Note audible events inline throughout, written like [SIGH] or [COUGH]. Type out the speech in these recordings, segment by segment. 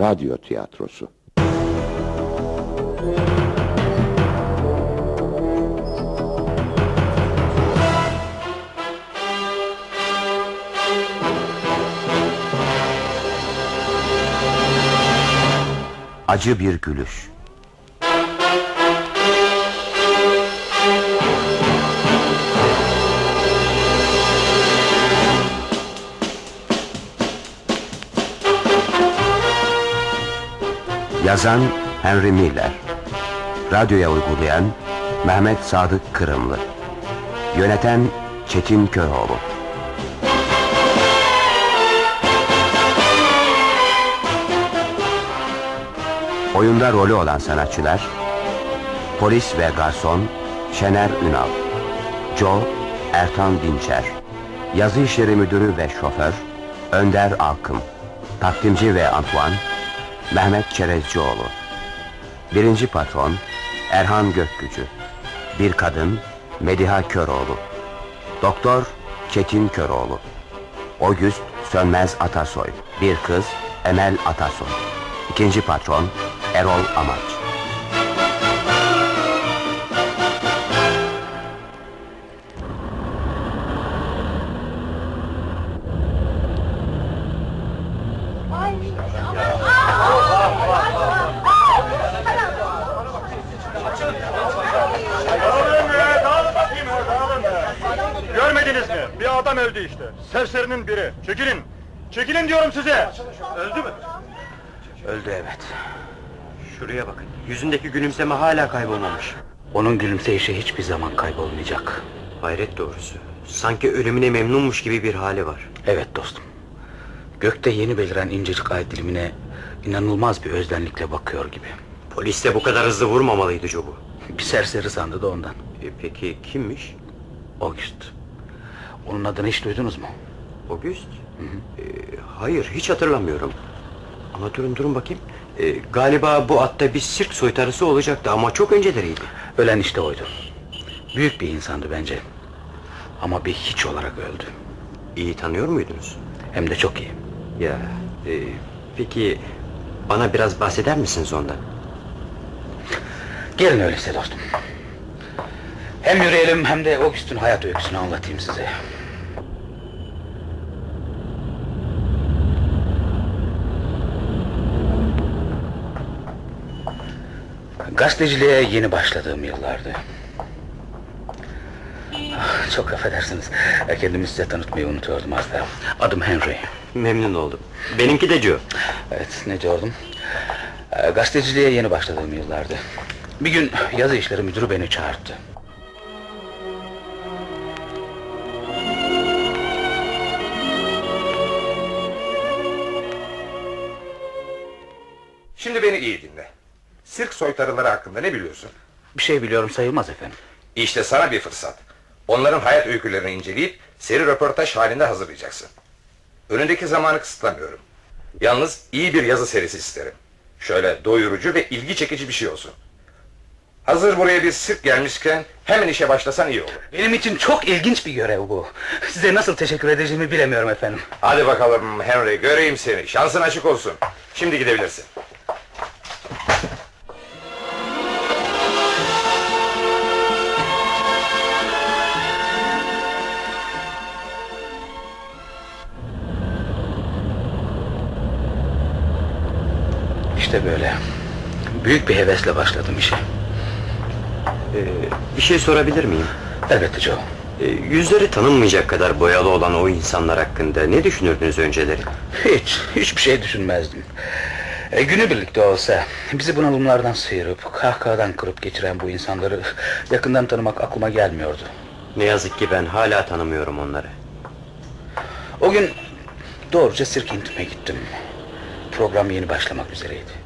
radyo tiyatrosu. Acı bir gülüş. Yazan Henry Miller. Radyoya uygulayan Mehmet Sadık Kırımlı. Yöneten Çetin Köroğlu. Oyunda rolü olan sanatçılar Polis ve garson Şener Ünal Joe Ertan Dinçer Yazı işleri müdürü ve şoför Önder Alkım Takdimci ve Antoine Mehmet Çerezcioğlu. Birinci patron Erhan Gökgücü. Bir kadın Mediha Köroğlu. Doktor Çetin Köroğlu. Ogüst Sönmez Atasoy. Bir kız Emel Atasoy. İkinci patron Erol Amaç Görmediniz mi? Bir adam öldü işte. Serserinin biri. Çekilin. Çekilin diyorum size. Öldü mü? Öldü evet Şuraya bakın yüzündeki gülümseme hala kaybolmamış Onun gülümseyişi hiçbir zaman kaybolmayacak. Hayret doğrusu Sanki ölümüne memnunmuş gibi bir hali var Evet dostum. Gökte yeni beliren incecik ay dilimine inanılmaz bir özlenlikle bakıyor gibi. Polis de bu kadar hızlı vurmamalıydı Job'u Bir serseri sandı da ondan. e, Peki kimmiş? August. Onun adını hiç duydunuz mu? August? E, hayır hiç hatırlamıyorum Ama durun durun bakayım E, Galiba bu atta bir sirk soytarısı olacaktı ama çok önceleriydi Ölen işte oydu. Büyük bir insandı bence. Ama bir hiç olarak öldü. İyi tanıyor muydunuz? Hem de çok iyi. Ya e, peki bana biraz bahseder misiniz ondan? Gelin öyleyse dostum. Hem yürüyelim hem de August'un hayat öyküsünü anlatayım size. Gazeteciliğe yeni başladığım yıllardı. Ah, Çok affedersiniz. Kendimi size tanıtmayı unutuyordum az da. Adım Henry. Memnun oldum Benimki de Joe Evet ne diyordum? Ee, Gazeteciliğe yeni başladığım yıllardı. Bir gün yazı işleri müdürü beni çağırdı. Şimdi beni iyi dinle. Sirk soytarıları hakkında ne biliyorsun? Bir şey biliyorum sayılmaz efendim. İşte sana bir fırsat. Onların hayat öykülerini inceleyip seri röportaj halinde hazırlayacaksın. Önündeki zamanı kısıtlamıyorum. Yalnız iyi bir yazı serisi isterim. Şöyle doyurucu ve ilgi çekici bir şey olsun. Hazır buraya bir sirk gelmişken hemen işe başlasan iyi olur. Benim için çok ilginç bir görev bu. Size nasıl teşekkür edeceğimi bilemiyorum efendim. Hadi bakalım Henry göreyim seni. Şansın açık olsun. Şimdi gidebilirsin. İşte böyle. Büyük bir hevesle başladım işe. E, bir şey sorabilir miyim? Elbette Joe. E, yüzleri tanınmayacak kadar boyalı olan o insanlar hakkında ne düşünürdünüz önceleri? Hiç, hiçbir şey düşünmezdim. E, günü birlikte olsa bizi bunalımlardan sıyırıp kahkahadan kırıp geçiren bu insanları yakından tanımak aklıma gelmiyordu. Ne yazık ki ben hala tanımıyorum onları. O gün doğruca sirk intime gittim. Program yeni başlamak üzereydi.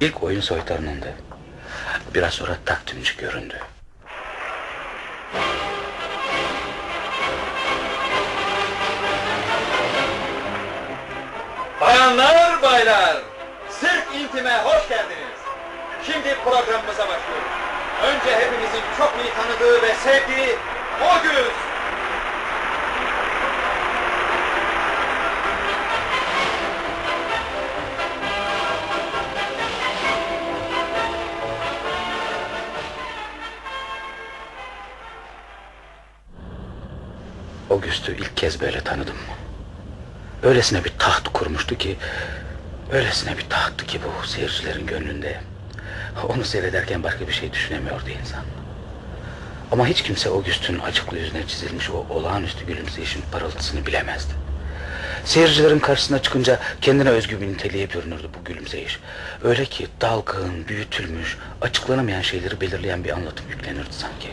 İlk oyun soytarınındı. Biraz sonra takdimci göründü. Bayanlar baylar, Sirk İntim'e hoş geldiniz. Şimdi programımıza başlıyoruz. Önce hepimizin çok iyi tanıdığı ve sevdiği Ogüz. August'u ilk kez böyle tanıdım. Öylesine bir taht kurmuştu ki... Öylesine bir tahttı ki bu seyircilerin gönlünde. Onu seyrederken başka bir şey düşünemiyordu insan. Ama hiç kimse August'un acıklı yüzüne çizilmiş o olağanüstü gülümseyişin parıltısını bilemezdi. Seyircilerin karşısına çıkınca kendine özgü bir niteliğe bürünürdü bu gülümseyiş. Öyle ki dalgın, büyütülmüş, açıklanamayan şeyleri belirleyen bir anlatım yüklenirdi sanki.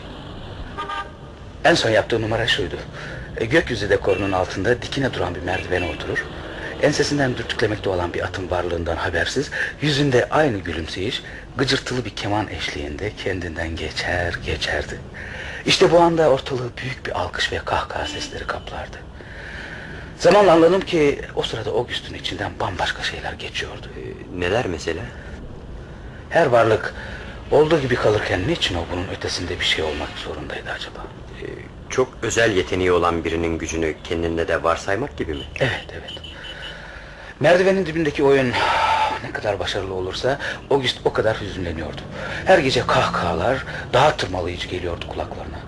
En son yaptığı numara şuydu. E, gökyüzü dekorunun altında dikine duran bir merdivene oturur. Ensesinden dürtüklemekte olan bir atın varlığından habersiz, yüzünde aynı gülümseyiş, gıcırtılı bir keman eşliğinde kendinden geçer geçerdi. İşte bu anda ortalığı büyük bir alkış ve kahkaha sesleri kaplardı. Zamanla anladım ki o sırada August'un içinden bambaşka şeyler geçiyordu. Ee, neler mesela? Her varlık olduğu gibi kalırken niçin o bunun ötesinde bir şey olmak zorundaydı acaba? Ee, çok özel yeteneği olan birinin gücünü kendinde de varsaymak gibi mi? Evet, evet. Merdivenin dibindeki oyun ne kadar başarılı olursa August o kadar hüzünleniyordu. Her gece kahkahalar daha tırmalayıcı geliyordu kulaklarına.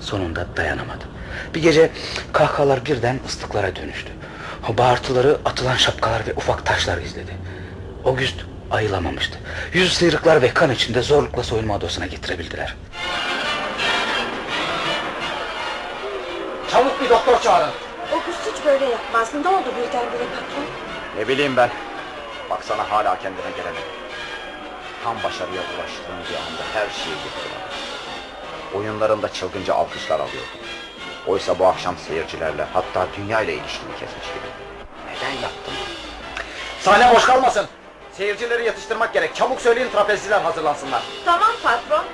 Sonunda dayanamadı. Bir gece kahkahalar birden ıslıklara dönüştü. Bağırtıları atılan şapkalar ve ufak taşlar izledi. August ayılamamıştı. Yüzü sıyrıklar ve kan içinde zorlukla soyunma odasına getirebildiler. Çabuk bir doktor çağırın. August hiç böyle yapmaz. Ne oldu birdenbire patron? Ne bileyim ben. Baksana hala kendine gelemedi. Tam başarıya ulaştığın bir anda her şeyi yıktılar. Oyunlarında çılgınca alkışlar alıyordu. Oysa bu akşam seyircilerle hatta dünya ile ilişkini kesmiş gibi. Neden yaptın? Sahne boş kalmasın. Seyircileri yatıştırmak gerek. Çabuk söyleyin trapezciler hazırlansınlar. Tamam patron.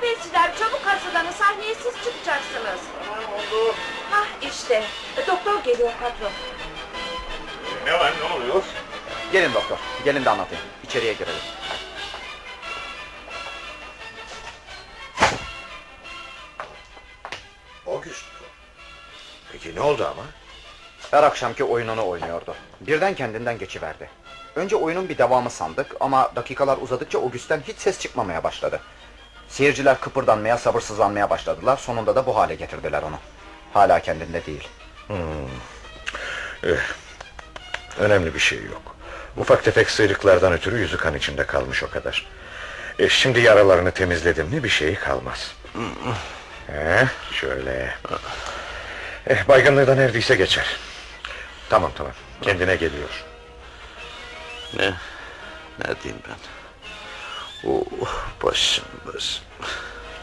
Hey trapezciler çabuk hazırlanın sahneye siz çıkacaksınız. Tamam oldu. Hah işte E, doktor geliyor patron. Ne var ne oluyor? Gelin doktor. Gelin de anlatayım. İçeriye girelim. August. Peki ne oldu ama? Her akşamki oyununu oynuyordu. Birden kendinden geçiverdi. Önce oyunun bir devamı sandık ama dakikalar uzadıkça August'ten hiç ses çıkmamaya başladı. Seyirciler kıpırdanmaya, sabırsızlanmaya başladılar. Sonunda da bu hale getirdiler onu. Hala kendinde değil. Önemli bir şey yok. Ufak tefek sıyrıklardan ötürü yüzü kan içinde kalmış o kadar. E, şimdi yaralarını temizledim mi bir şey kalmaz. He, şöyle. Eh, baygınlığı da neredeyse geçer. Tamam tamam kendine geliyor. Ne? Ne diyeyim ben? Oh, başım başım.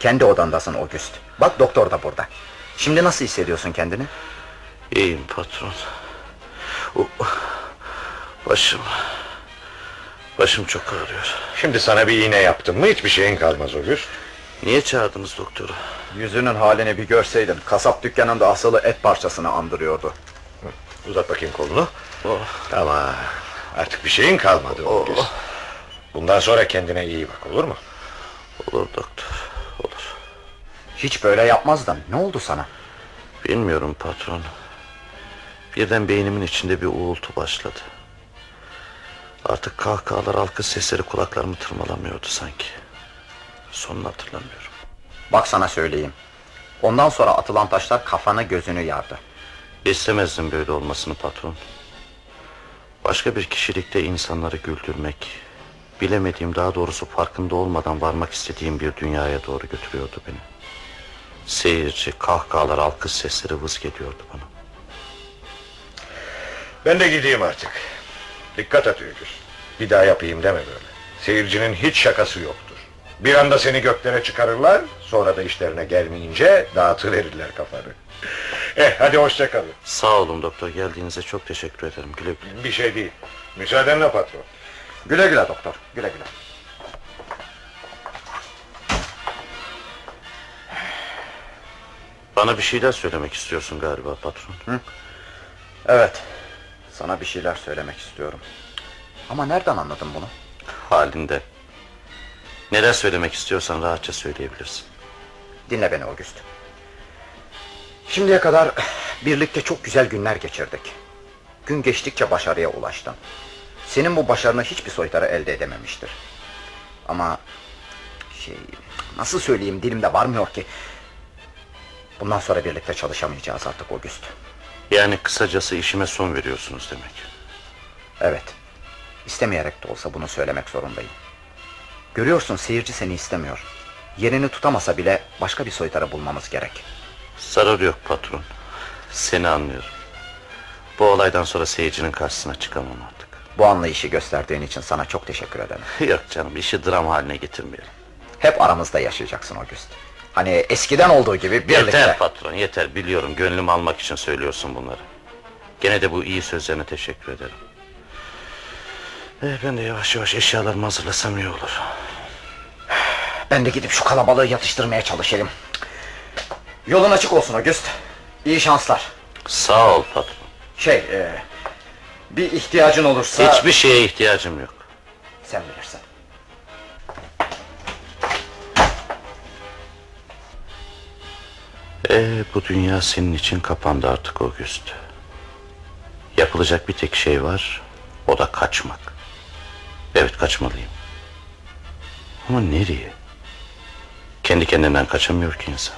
Kendi odandasın August. Bak doktor da burada. Şimdi nasıl hissediyorsun kendini? İyiyim patron. Oh, başım. Başım çok ağrıyor. Şimdi sana bir iğne yaptım mı hiçbir şeyin kalmaz August. Niye çağırdınız doktoru? Yüzünün halini bir görseydin. Kasap dükkanında asılı et parçasını andırıyordu. Uzat bakayım kolunu. Oh, Tamam artık bir şeyin kalmadı August. Bundan sonra kendine iyi bak olur mu? olur doktor. Olur. Hiç böyle yapmazdın. Ne oldu sana? Bilmiyorum patron. Birden beynimin içinde bir uğultu başladı. Artık kahkahalar, alkış sesleri kulaklarımı tırmalamıyordu sanki. Sonunu hatırlamıyorum. Bak sana söyleyeyim. Ondan sonra atılan taşlar kafanı gözünü yardı. İstemezdim böyle olmasını patron. Başka bir kişilikte insanları güldürmek, bilemediğim daha doğrusu farkında olmadan varmak istediğim bir dünyaya doğru götürüyordu beni. Seyirci, kahkahalar, alkış sesleri vız geliyordu bana. Ben de gideyim artık. Dikkat et Öyküz. Bir daha yapayım deme böyle. Seyircinin hiç şakası yoktur. Bir anda seni göklere çıkarırlar, sonra da işlerine gelmeyince dağıtıverirler kafanı. [LAUGHS] Eh hadi hoşça kalın. Sağ olun doktor, geldiğinize çok teşekkür ederim. Güle güle. Bir şey değil. Müsaadenle patron. Güle güle doktor. Güle güle. Bana bir şeyler söylemek istiyorsun galiba patron. Evet. Sana bir şeyler söylemek istiyorum. Ama nereden anladın bunu? Halinde. Neler söylemek istiyorsan rahatça söyleyebilirsin. Dinle beni August. Şimdiye kadar birlikte çok güzel günler geçirdik. Gün geçtikçe başarıya ulaştın. Senin bu başarını hiçbir soytarı elde edememiştir. Ama şey nasıl söyleyeyim dilimde varmıyor ki. Bundan sonra birlikte çalışamayacağız artık August. Yani kısacası işime son veriyorsunuz demek. Evet. İstemeyerek de olsa bunu söylemek zorundayım. Görüyorsun seyirci seni istemiyor. Yerini tutamasa bile başka bir soytarı bulmamız gerek. Zarar yok patron. Seni anlıyorum. Bu olaydan sonra seyircinin karşısına çıkamam. Bu anlayışı gösterdiğin için sana çok teşekkür ederim. [LAUGHS] Yok canım işi dram haline getirmeyelim. Hep aramızda yaşayacaksın August. Hani eskiden olduğu gibi birlikte. Yeter patron yeter biliyorum gönlümü almak için söylüyorsun bunları. Gene de bu iyi sözlerine teşekkür ederim. Eh, ben de yavaş yavaş eşyalarımı hazırlasam iyi olur. Ben de gidip şu kalabalığı yatıştırmaya çalışayım. Yolun açık olsun August. İyi şanslar. Sağ ol patron. Şey, e, bir ihtiyacın olursa... Hiçbir şeye ihtiyacım yok. Sen bilirsin. Ee, bu dünya senin için kapandı artık August. Yapılacak bir tek şey var, o da kaçmak. Evet kaçmalıyım. Ama nereye? Kendi kendinden kaçamıyor ki insan.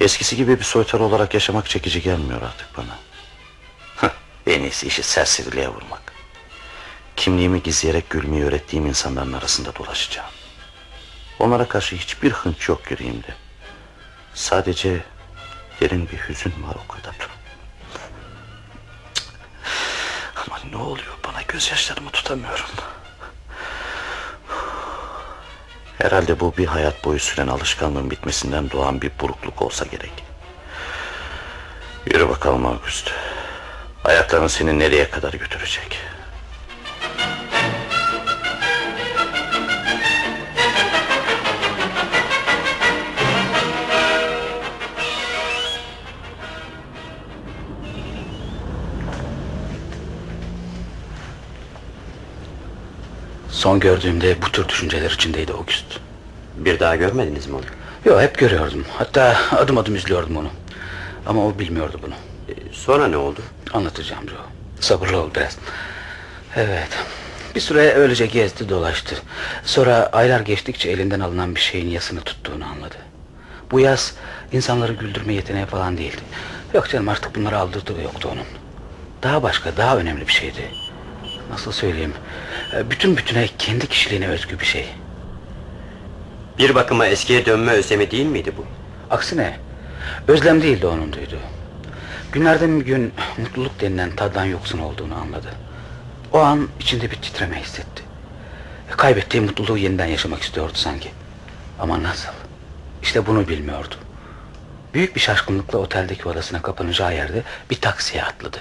Eskisi gibi bir soytar olarak yaşamak çekici gelmiyor artık bana. En iyisi işi serseriliğe vurmak. Kimliğimi gizleyerek gülmeyi öğrettiğim insanların arasında dolaşacağım. Onlara karşı hiçbir hınç yok yüreğimde. Sadece derin bir hüzün var o kadar. Ama ne oluyor bana gözyaşlarımı tutamıyorum. Herhalde bu bir hayat boyu süren alışkanlığın bitmesinden doğan bir burukluk olsa gerek. Yürü bakalım August. Ayakların seni nereye kadar götürecek? Son gördüğümde bu tür düşünceler içindeydi August. Bir daha görmediniz mi onu? Yo hep görüyordum. Hatta adım adım izliyordum onu. Ama o bilmiyordu bunu. Ee, sonra ne oldu? Anlatacağım Joe. Sabırlı ol biraz. Evet. Bir süre öylece gezdi dolaştı. Sonra aylar geçtikçe elinden alınan bir şeyin yasını tuttuğunu anladı. Bu yas insanları güldürme yeteneği falan değildi. Yok canım artık bunları aldırdığı yoktu onun. Daha başka daha önemli bir şeydi. Nasıl söyleyeyim? E, Bütün bütüne kendi kişiliğine özgü bir şey. Bir bakıma eskiye dönme özlemi değil miydi bu? Aksine özlem değildi onun duyduğu. Günlerden bir gün mutluluk denilen taddan yoksun olduğunu anladı. O an içinde bir titreme hissetti. Kaybettiği mutluluğu yeniden yaşamak istiyordu sanki. Ama nasıl? İşte bunu bilmiyordu. Büyük bir şaşkınlıkla oteldeki odasına kapanacağı yerde bir taksiye atladı.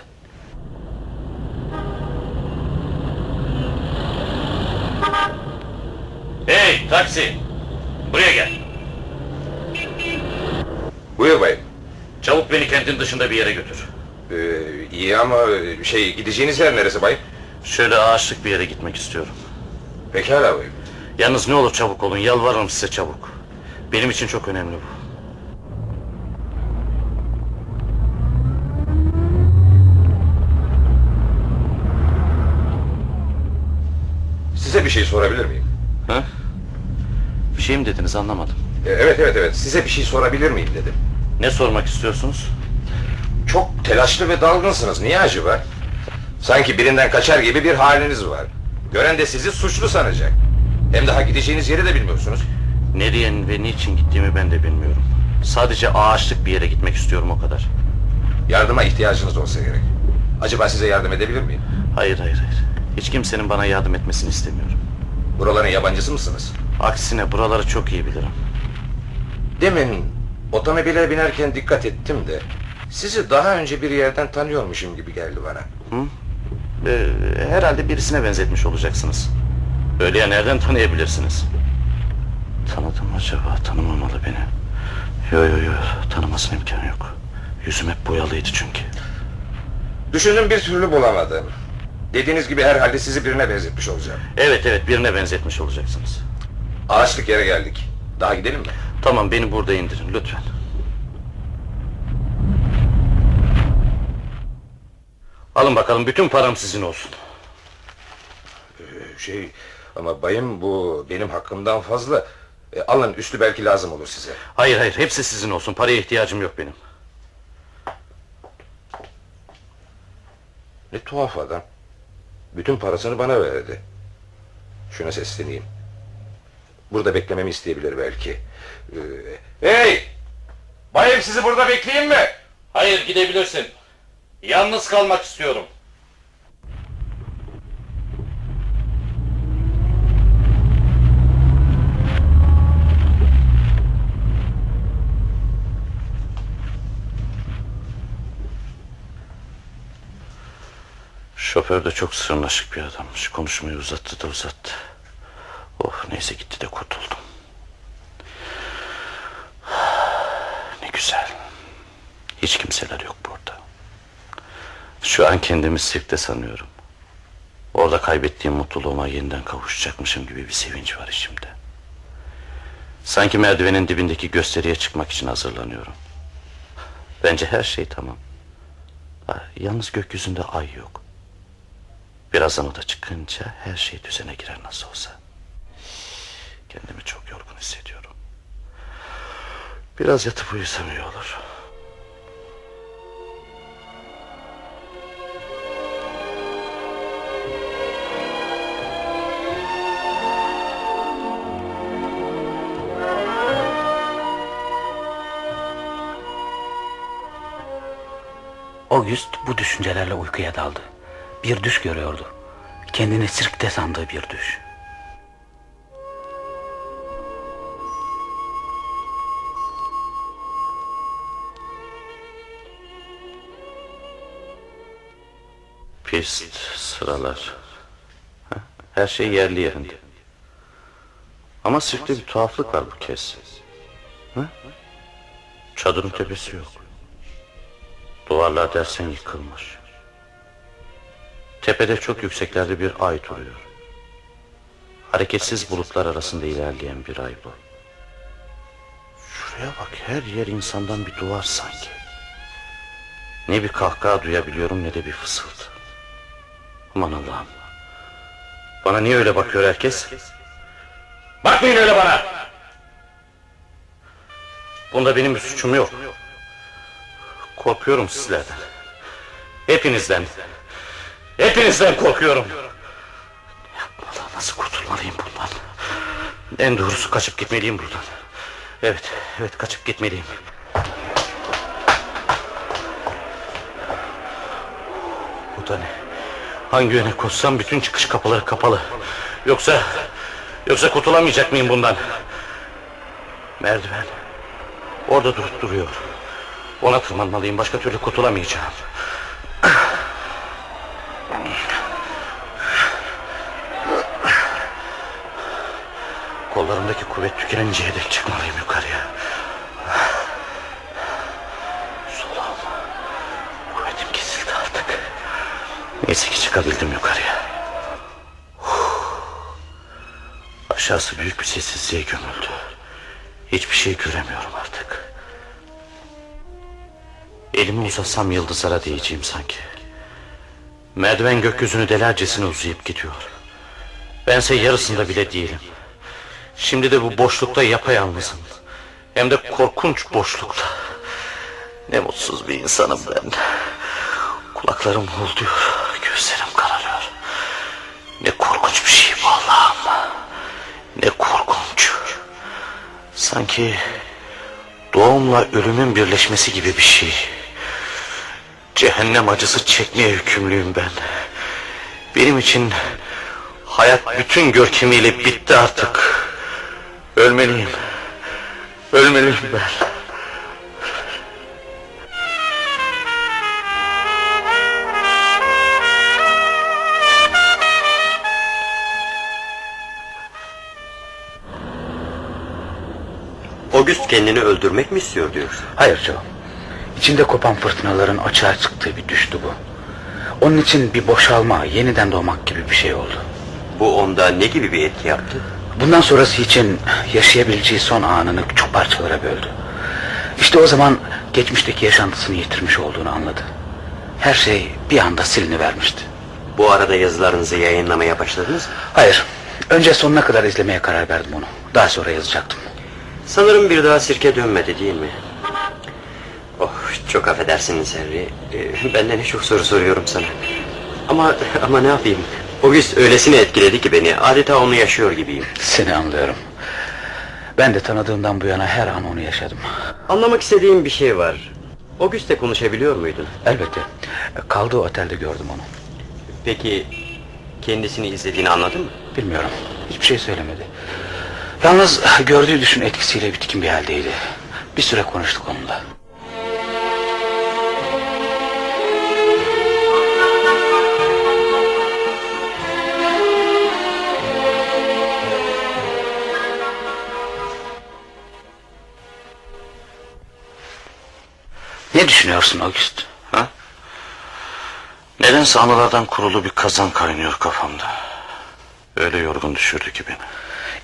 Hey taksi! Buraya gel. Buyur bayım. Çabuk beni kentin dışında bir yere götür. Ee, iyi ama şey gideceğiniz yer neresi bayım? Şöyle ağaçlık bir yere gitmek istiyorum. Pekala bayım. Yalnız ne olur çabuk olun yalvarırım size çabuk. Benim için çok önemli bu. Size bir şey sorabilir miyim? Ha? Bir şey mi dediniz anlamadım. Ee, evet evet evet size bir şey sorabilir miyim dedim. Ne sormak istiyorsunuz? Çok telaşlı ve dalgınsınız. Niye acaba? Sanki birinden kaçar gibi bir haliniz var. Gören de sizi suçlu sanacak. Hem daha gideceğiniz yeri de bilmiyorsunuz. Nereye ve niçin gittiğimi ben de bilmiyorum. Sadece ağaçlık bir yere gitmek istiyorum o kadar. Yardıma ihtiyacınız olsa gerek. Acaba size yardım edebilir miyim? Hayır hayır hayır. Hiç kimsenin bana yardım etmesini istemiyorum. Buraların yabancısı mısınız? Aksine buraları çok iyi bilirim. Demin otomobile binerken dikkat ettim de... ...sizi daha önce bir yerden tanıyormuşum gibi geldi bana. Hı? Ee, herhalde birisine benzetmiş olacaksınız. Öyle ya nereden tanıyabilirsiniz? Tanıdım acaba tanımamalı beni. Yo yo yo tanımasın imkanı yok. Yüzüm hep boyalıydı çünkü. Düşündüm bir türlü bulamadım. Dediğiniz gibi herhalde sizi birine benzetmiş olacağım. Evet evet birine benzetmiş olacaksınız. Ağaçlık yere geldik. Daha gidelim mi? Tamam beni burada indirin lütfen. Alın bakalım bütün param sizin olsun. Şey ama bayım bu benim hakkımdan fazla. E, alın üstü belki lazım olur size. Hayır hayır hepsi sizin olsun. Paraya ihtiyacım yok benim. Ne tuhaf adam. Bütün parasını bana verdi. Şuna sesleneyim. Burada beklememi isteyebilir belki. Ee, hey! Bayım sizi burada bekleyeyim mi? Hayır gidebilirsin. Yalnız kalmak istiyorum. Şoför de çok sırnaşık bir adammış. Konuşmayı uzattı da uzattı. Oh neyse gitti de kurtuldum. Ne güzel. Hiç kimseler yok burada. Şu an kendimi sirkte sanıyorum. Orada kaybettiğim mutluluğuma yeniden kavuşacakmışım gibi bir sevinç var içimde. Sanki merdivenin dibindeki gösteriye çıkmak için hazırlanıyorum. Bence her şey tamam. Yalnız gökyüzünde ay yok. Birazdan o da çıkınca her şey düzene girer nasıl olsa. Kendimi çok yorgun hissediyorum. Biraz yatıp uyusam iyi olur. August bu düşüncelerle uykuya daldı. Bir düş görüyordu. Kendini sirkte sandığı bir düş. Pist, sıralar. Her şey yerli yerinde. Ama sirkte bir tuhaflık var bu kez. Ha? Çadırın tepesi yok. Duvarlar dersen yıkılmış. Tepede çok yükseklerde bir ay duruyor. Hareketsiz bulutlar arasında ilerleyen bir ay bu. Şuraya bak her yer insandan bir duvar sanki. Ne bir kahkaha duyabiliyorum ne de bir fısıltı. Aman Allah'ım. Bana niye öyle bakıyor herkes? Bakmayın öyle bana! Bunda benim bir suçum yok. Korkuyorum sizlerden. Hepinizden. Hepinizden korkuyorum. Yapmadan nasıl kurtulmalıyım bundan? En doğrusu kaçıp gitmeliyim buradan. Evet, evet kaçıp gitmeliyim. Bu da ne? Hangi yöne koşsam bütün çıkış kapıları kapalı. Yoksa... Yoksa kurtulamayacak mıyım bundan? Merdiven. Orada durup duruyor. Ona tırmanmalıyım. Başka türlü kurtulamayacağım. Kollarımdaki kuvvet tükeninceye dek çıkmalıyım yukarıya. Solum. Kuvvetim kesildi artık. Neyse ki çıkabildim yukarıya. Aşağısı büyük bir sessizliğe gömüldü. Hiçbir şey göremiyorum Elimi uzatsam yıldızlara değeceğim sanki. Merdiven gökyüzünü delercesine uzayıp gidiyor. Bense yarısında bile değilim. Şimdi de bu boşlukta yapayalnızım. Hem de korkunç boşlukta. Ne mutsuz bir insanım ben. Kulaklarım hulduyor, gözlerim kararıyor. Ne korkunç bir şey bu Allah'ım. Ne korkunç. Sanki doğumla ölümün birleşmesi gibi bir şey. Cehennem acısı çekmeye hükümlüyüm ben. Benim için hayat bütün görkemiyle bitti artık. Ölmeliyim. Ölmeliyim ben. August kendini öldürmek mi istiyor diyorsun? Hayır Joe. İçinde kopan fırtınaların açığa çıktığı bir düştü bu. Onun için bir boşalma, yeniden doğmak gibi bir şey oldu. Bu onda ne gibi bir etki yaptı? Bundan sonrası için yaşayabileceği son anını küçük parçalara böldü. İşte o zaman geçmişteki yaşantısını yitirmiş olduğunu anladı. Her şey bir anda silinivermişti. Bu arada yazılarınızı yayınlamaya başladınız mı? Hayır, önce sonuna kadar izlemeye karar verdim onu. Daha sonra yazacaktım. Sanırım bir daha sirke dönmedi değil mi? Çok affedersiniz Henry. Ee, benden ne çok soru soruyorum sana. Ama ama ne yapayım? O gün öylesine etkiledi ki beni. Adeta onu yaşıyor gibiyim. Seni anlıyorum. Ben de tanıdığımdan bu yana her an onu yaşadım. Anlamak istediğim bir şey var. Auguste'le konuşabiliyor muydun? Elbette. Kaldığı otelde gördüm onu. Peki kendisini izlediğini anladın mı? Bilmiyorum. Hiçbir şey söylemedi. Yalnız gördüğü düşün etkisiyle bitkin bir haldeydi. Bir süre konuştuk onunla. Ne düşünüyorsun August? Ha? Nedense anılardan kurulu bir kazan kaynıyor kafamda. Öyle yorgun düşürdü ki beni.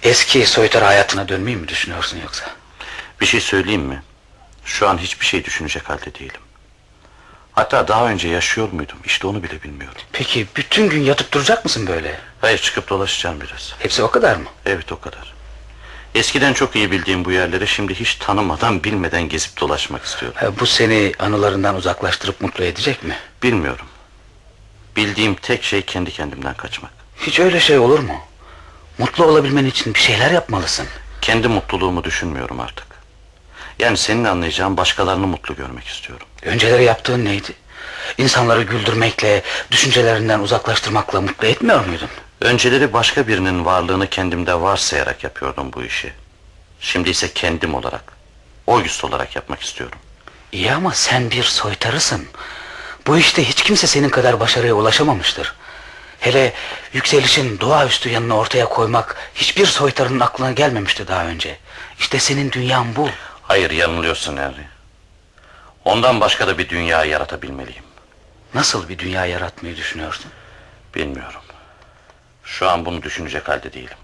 Eski soytar hayatına dönmeyi mi düşünüyorsun yoksa? Bir şey söyleyeyim mi? Şu an hiçbir şey düşünecek halde değilim. Hatta daha önce yaşıyor muydum? İşte onu bile bilmiyorum. Peki bütün gün yatıp duracak mısın böyle? Hayır çıkıp dolaşacağım biraz. Hepsi o kadar mı? Evet o kadar. Eskiden çok iyi bildiğim bu yerleri şimdi hiç tanımadan bilmeden gezip dolaşmak istiyorum. Ha, Bu seni anılarından uzaklaştırıp mutlu edecek mi? Bilmiyorum. Bildiğim tek şey kendi kendimden kaçmak. Hiç öyle şey olur mu? Mutlu olabilmen için bir şeyler yapmalısın. Kendi mutluluğumu düşünmüyorum artık. Yani senin anlayacağın başkalarını mutlu görmek istiyorum. Önceleri yaptığın neydi? İnsanları güldürmekle, düşüncelerinden uzaklaştırmakla mutlu etmiyor muydun? Önceleri başka birinin varlığını kendimde varsayarak yapıyordum bu işi. Şimdi ise kendim olarak, August olarak yapmak istiyorum. İyi ama sen bir soytarısın. Bu işte hiç kimse senin kadar başarıya ulaşamamıştır. Hele yükselişin doğaüstü yanını ortaya koymak hiçbir soytarının aklına gelmemişti daha önce. İşte senin dünyan bu. Hayır yanılıyorsun Henry. Ondan başka da bir dünya yaratabilmeliyim. Nasıl bir dünya yaratmayı düşünüyorsun? Bilmiyorum. Şu an bunu düşünecek halde değilim.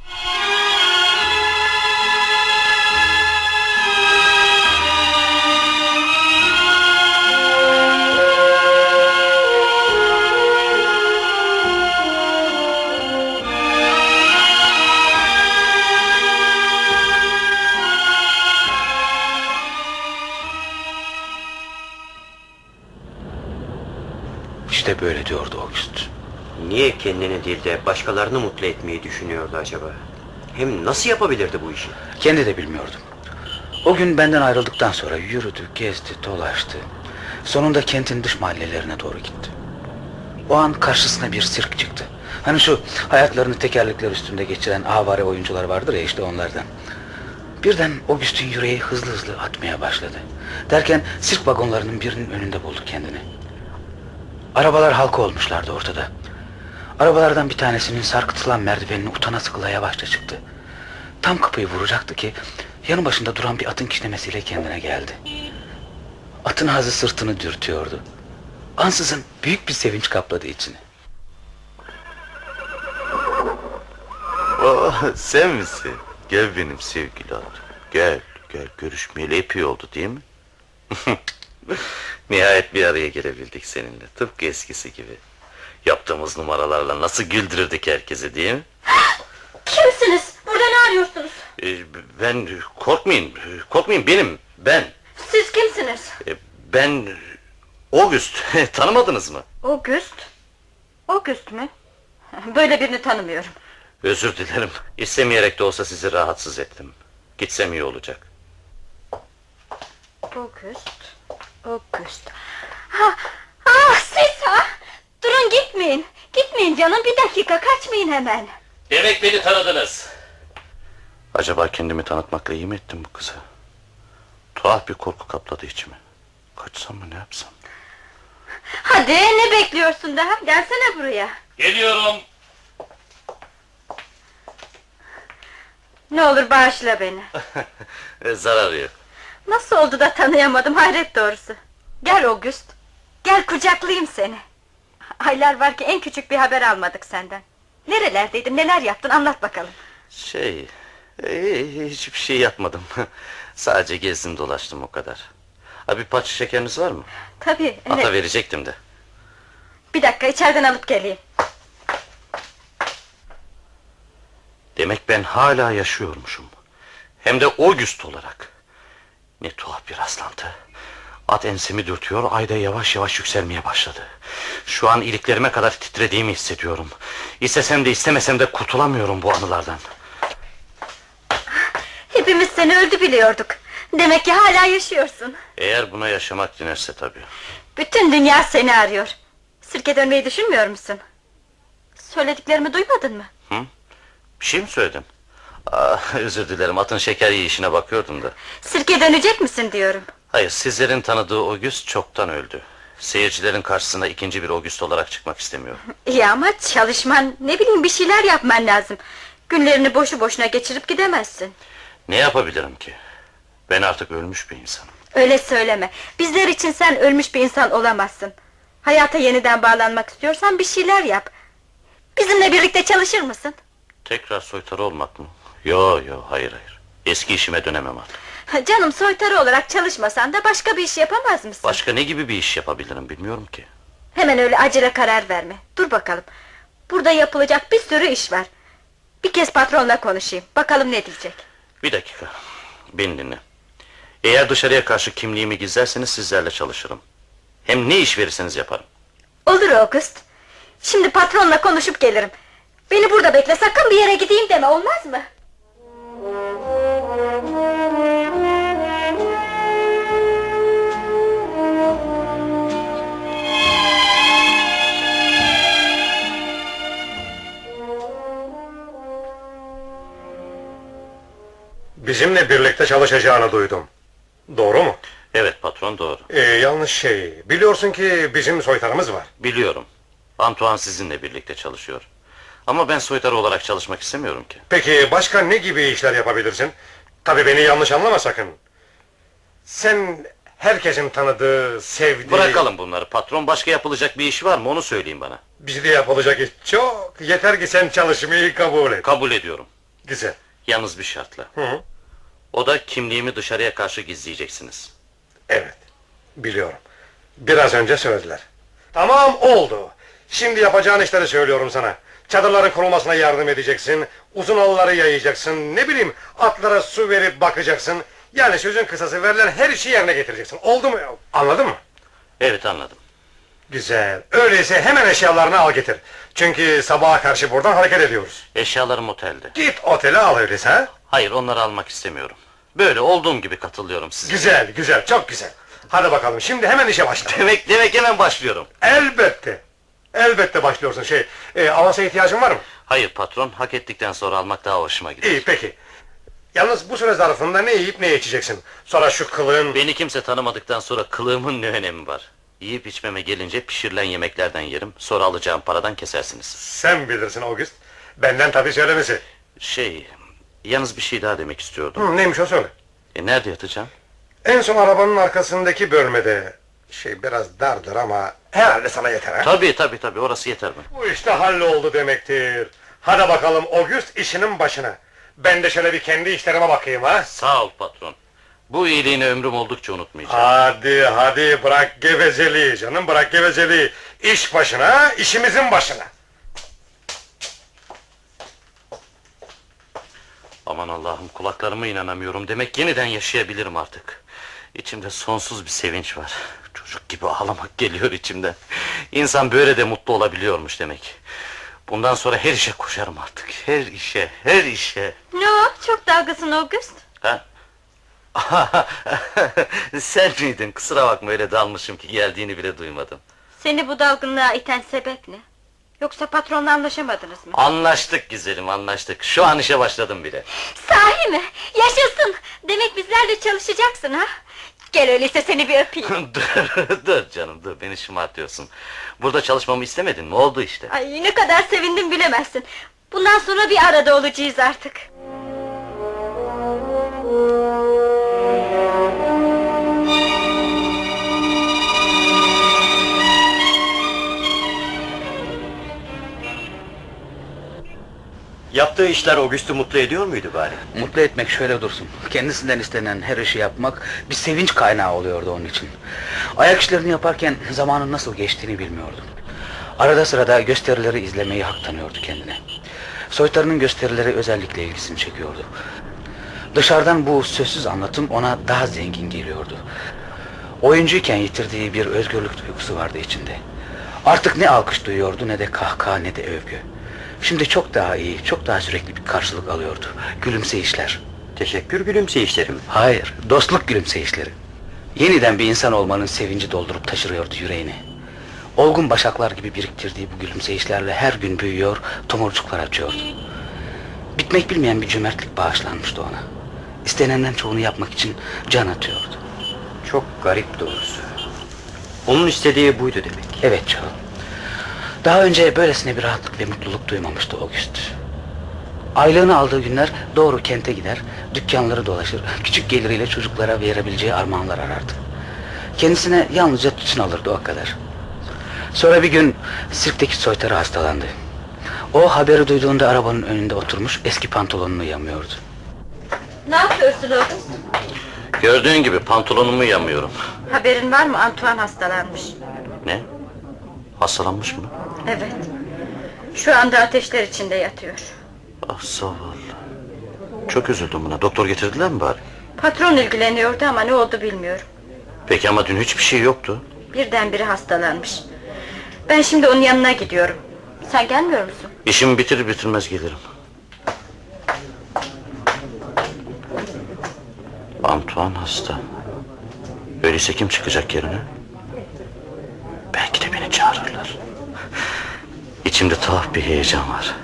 İşte böyle diyordu August. Niye kendini değil de başkalarını mutlu etmeyi düşünüyordu acaba? Hem nasıl yapabilirdi bu işi? Kendi de bilmiyordum. O gün benden ayrıldıktan sonra yürüdü, gezdi, dolaştı. Sonunda kentin dış mahallelerine doğru gitti. O an karşısına bir sirk çıktı. Hani şu hayatlarını tekerlekler üstünde geçiren avare oyuncular vardır ya işte onlardan. Birden August'un yüreği hızlı hızlı atmaya başladı. Derken sirk vagonlarının birinin önünde buldu kendini. Arabalar halka olmuşlardı ortada. Arabalardan bir tanesinin sarkıtılan merdivenini utana sıkıla yavaşça çıktı. Tam kapıyı vuracaktı ki yanı başında duran bir atın kişnemesiyle kendine geldi. Atın ağzı sırtını dürtüyordu. Ansızın büyük bir sevinç kapladı içini. Oh, sen misin? Gel benim sevgili adam. Gel, gel görüşmeyeli epey oldu değil mi? [LAUGHS] Nihayet bir araya gelebildik seninle. Tıpkı eskisi gibi. Yaptığımız numaralarla nasıl güldürürdük herkesi değil mi? Kimsiniz? Burada ne arıyorsunuz? Ee, ben korkmayın, korkmayın benim, ben. Siz kimsiniz? Ee, ben August, [LAUGHS] tanımadınız mı? August. August mü? Böyle birini tanımıyorum. Özür dilerim. İstemeyerek de olsa sizi rahatsız ettim. Gitsem iyi olacak. August. August. Ha, ah siz ha? Durun gitmeyin. Gitmeyin canım bir dakika kaçmayın hemen. Demek beni tanıdınız. Acaba kendimi tanıtmakla iyi mi ettim bu kıza? Tuhaf bir korku kapladı içimi. Kaçsam mı ne yapsam? Hadi ne bekliyorsun daha? Gelsene buraya. Geliyorum. Ne olur bağışla beni. [LAUGHS] E, Zararı yok. Nasıl oldu da tanıyamadım hayret doğrusu. Gel August. Gel kucaklayayım seni. Aylar var ki en küçük bir haber almadık senden. Nerelerdeydin neler yaptın anlat bakalım. Şey, e, hiçbir şey yapmadım. [LAUGHS] Sadece gezdim dolaştım o kadar. Ha, bir parça şekeriniz var mı? Tabii. Ata verecektim de. Bir dakika içeriden alıp geleyim. Demek ben hala yaşıyormuşum. Hem de August olarak. Ne tuhaf bir rastlantı. At ensemi dürtüyor, ayda yavaş yavaş yükselmeye başladı. Şu an iliklerime kadar titrediğimi hissediyorum. İstesem de istemesem de kurtulamıyorum bu anılardan. Hepimiz seni öldü biliyorduk. Demek ki hala yaşıyorsun. Eğer buna yaşamak dinerse tabii. Bütün dünya seni arıyor. Sirke dönmeyi düşünmüyor musun? Söylediklerimi duymadın mı? Bir şey mi söyledim? Aa, özür dilerim, atın şeker yiyişine bakıyordum da. Sirke dönecek misin diyorum. Hayır, sizlerin tanıdığı August çoktan öldü. Seyircilerin karşısına ikinci bir August olarak çıkmak istemiyorum. [LAUGHS] İyi ama çalışman, ne bileyim bir şeyler yapman lazım. Günlerini boşu boşuna geçirip gidemezsin. Ne yapabilirim ki? Ben artık ölmüş bir insanım. Öyle söyleme. Bizler için sen ölmüş bir insan olamazsın. Hayata yeniden bağlanmak istiyorsan bir şeyler yap. Bizimle birlikte çalışır mısın? Tekrar soytarı olmak mı? Yo yo, hayır hayır. Eski işime dönemem artık. Canım soytarı olarak çalışmasan da başka bir iş yapamaz mısın? Başka ne gibi bir iş yapabilirim bilmiyorum ki. Hemen öyle acele karar verme. Dur bakalım. Burada yapılacak bir sürü iş var. Bir kez patronla konuşayım. Bakalım ne diyecek. Bir dakika, beni dinle. Eğer dışarıya karşı kimliğimi gizlerseniz sizlerle çalışırım. Hem ne iş verirseniz yaparım. Olur August. Şimdi patronla konuşup gelirim. Beni burada bekle sakın bir yere gideyim deme olmaz mı? Bizimle birlikte çalışacağını duydum. Doğru mu? Evet patron doğru. Ee, yanlış şey. Biliyorsun ki bizim soytarımız var. Biliyorum. Antoine sizinle birlikte çalışıyor. Ama ben soytarı olarak çalışmak istemiyorum ki. Peki başka ne gibi işler yapabilirsin? Tabii beni yanlış anlama sakın. Sen herkesin tanıdığı, sevdiği... Bırakalım bunları patron. Başka yapılacak bir iş var mı onu söyleyin bana. Bizde yapılacak iş çok. Yeter ki sen çalışmayı kabul et. Kabul ediyorum. Güzel. Yalnız bir şartla. Hı hı. O da kimliğimi dışarıya karşı gizleyeceksiniz. Evet. Biliyorum. Biraz önce söylediler. Tamam oldu. Şimdi yapacağın işleri söylüyorum sana. Çadırların kurulmasına yardım edeceksin. Uzun halıları yayacaksın. Ne bileyim atlara su verip bakacaksın. Yani sözün kısası verilen her işi yerine getireceksin. Oldu mu? Anladın mı? Evet anladım. Güzel. Öyleyse hemen eşyalarını al getir. Çünkü sabaha karşı buradan hareket ediyoruz. Eşyalarım otelde. Git otele al öyleyse ha? Hayır onları almak istemiyorum. Böyle olduğum gibi katılıyorum size. Güzel, güzel, çok güzel. Hadi bakalım şimdi hemen işe başla. Demek demek hemen başlıyorum. Elbette. Elbette başlıyorsun şey. E, avansa ihtiyacın var mı? Hayır patron hak ettikten sonra almak daha hoşuma gider. İyi peki. Yalnız bu süre zarfında ne yiyip ne içeceksin? Sonra şu kılığın... Beni kimse tanımadıktan sonra kılığımın ne önemi var? Yiyip içmeme gelince pişirilen yemeklerden yerim. Sonra alacağım paradan kesersiniz. Sen bilirsin August. Benden tabii söylemesi. Şey, yalnız bir şey daha demek istiyordum. Hı, neymiş o söyle. E, nerede yatacağım? En son arabanın arkasındaki bölmede. Şey biraz dardır ama herhalde sana yeter ha? Tabii tabii tabii orası yeter bana. Bu işte halloldu demektir. Hadi bakalım August işinin başına. Ben de şöyle bir kendi işlerime bakayım ha. Sağ ol patron. Bu iyiliğini ömrüm oldukça unutmayacağım. Hadi hadi bırak gevezeliği canım bırak gevezeliği. İş başına işimizin başına. Aman Allah'ım kulaklarıma inanamıyorum. Demek yeniden yaşayabilirim artık. İçimde sonsuz bir sevinç var. Çocuk gibi ağlamak geliyor içimden. İnsan böyle de mutlu olabiliyormuş demek. Bundan sonra her işe koşarım artık. Her işe, her işe. Ne o? Çok dalgısın August. Ha? [LAUGHS] Sen miydin? Kusura bakma öyle dalmışım ki geldiğini bile duymadım. Seni bu dalgınlığa iten sebep ne? Yoksa patronla anlaşamadınız mı? Anlaştık güzelim anlaştık. Şu an işe başladım bile. Sahi mi? Yaşasın! Demek bizlerle çalışacaksın ha? Gel öyleyse seni bir öpeyim. [LAUGHS] dur, dur canım dur beni şımartıyorsun. Burada çalışmamı istemedin mi? Oldu işte. Ay ne kadar sevindim bilemezsin. Bundan sonra bir arada olacağız artık. Yaptığı işler August'u mutlu ediyor muydu bari? Mutlu etmek şöyle dursun. Kendisinden istenen her işi yapmak bir sevinç kaynağı oluyordu onun için. Ayak işlerini yaparken zamanın nasıl geçtiğini bilmiyordu. Arada sırada gösterileri izlemeyi hak tanıyordu kendine. Soytarının gösterileri özellikle ilgisini çekiyordu. Dışarıdan bu sözsüz anlatım ona daha zengin geliyordu. Oyuncuyken yitirdiği bir özgürlük duygusu vardı içinde. Artık ne alkış duyuyordu ne de kahkaha ne de övgü. Şimdi çok daha iyi, çok daha sürekli bir karşılık alıyordu. Gülümseyişler. Teşekkür gülümseyişlerim. Hayır, dostluk gülümseyişleri. Yeniden bir insan olmanın sevinci doldurup taşırıyordu yüreğini. Olgun başaklar gibi biriktirdiği bu gülümseyişlerle her gün büyüyor, tomurcuklar açıyordu. Bitmek bilmeyen bir cömertlik bağışlanmıştı ona. İstenenden çoğunu yapmak için can atıyordu. Çok garip doğrusu. Onun istediği buydu demek. Evet Joe. Daha önce böylesine bir rahatlık ve mutluluk duymamıştı August. Aylığını aldığı günler doğru kente gider, dükkanları dolaşır, [LAUGHS] küçük geliriyle çocuklara verebileceği armağanlar arardı. Kendisine yalnızca tütün alırdı o kadar. Sonra bir gün sirkteki soytarı hastalandı. O haberi duyduğunda arabanın önünde oturmuş eski pantolonunu yamıyordu. Ne yapıyorsun August? Gördüğün gibi pantolonumu yamıyorum. Haberin var mı Antoine hastalanmış. Ne? Hastalanmış mı? Evet. Şu anda ateşler içinde yatıyor. Ah zavallı. Çok üzüldüm buna. Doktor getirdiler mi bari? Patron ilgileniyordu ama ne oldu bilmiyorum. Peki ama dün hiçbir şey yoktu. Birdenbire hastalanmış. Ben şimdi onun yanına gidiyorum. Sen gelmiyor musun? İşimi bitirir bitirmez gelirim. Antoine hasta. Öyleyse kim çıkacak yerine? Belki de beni çağırırlar. İçimde tuhaf bir heyecan var.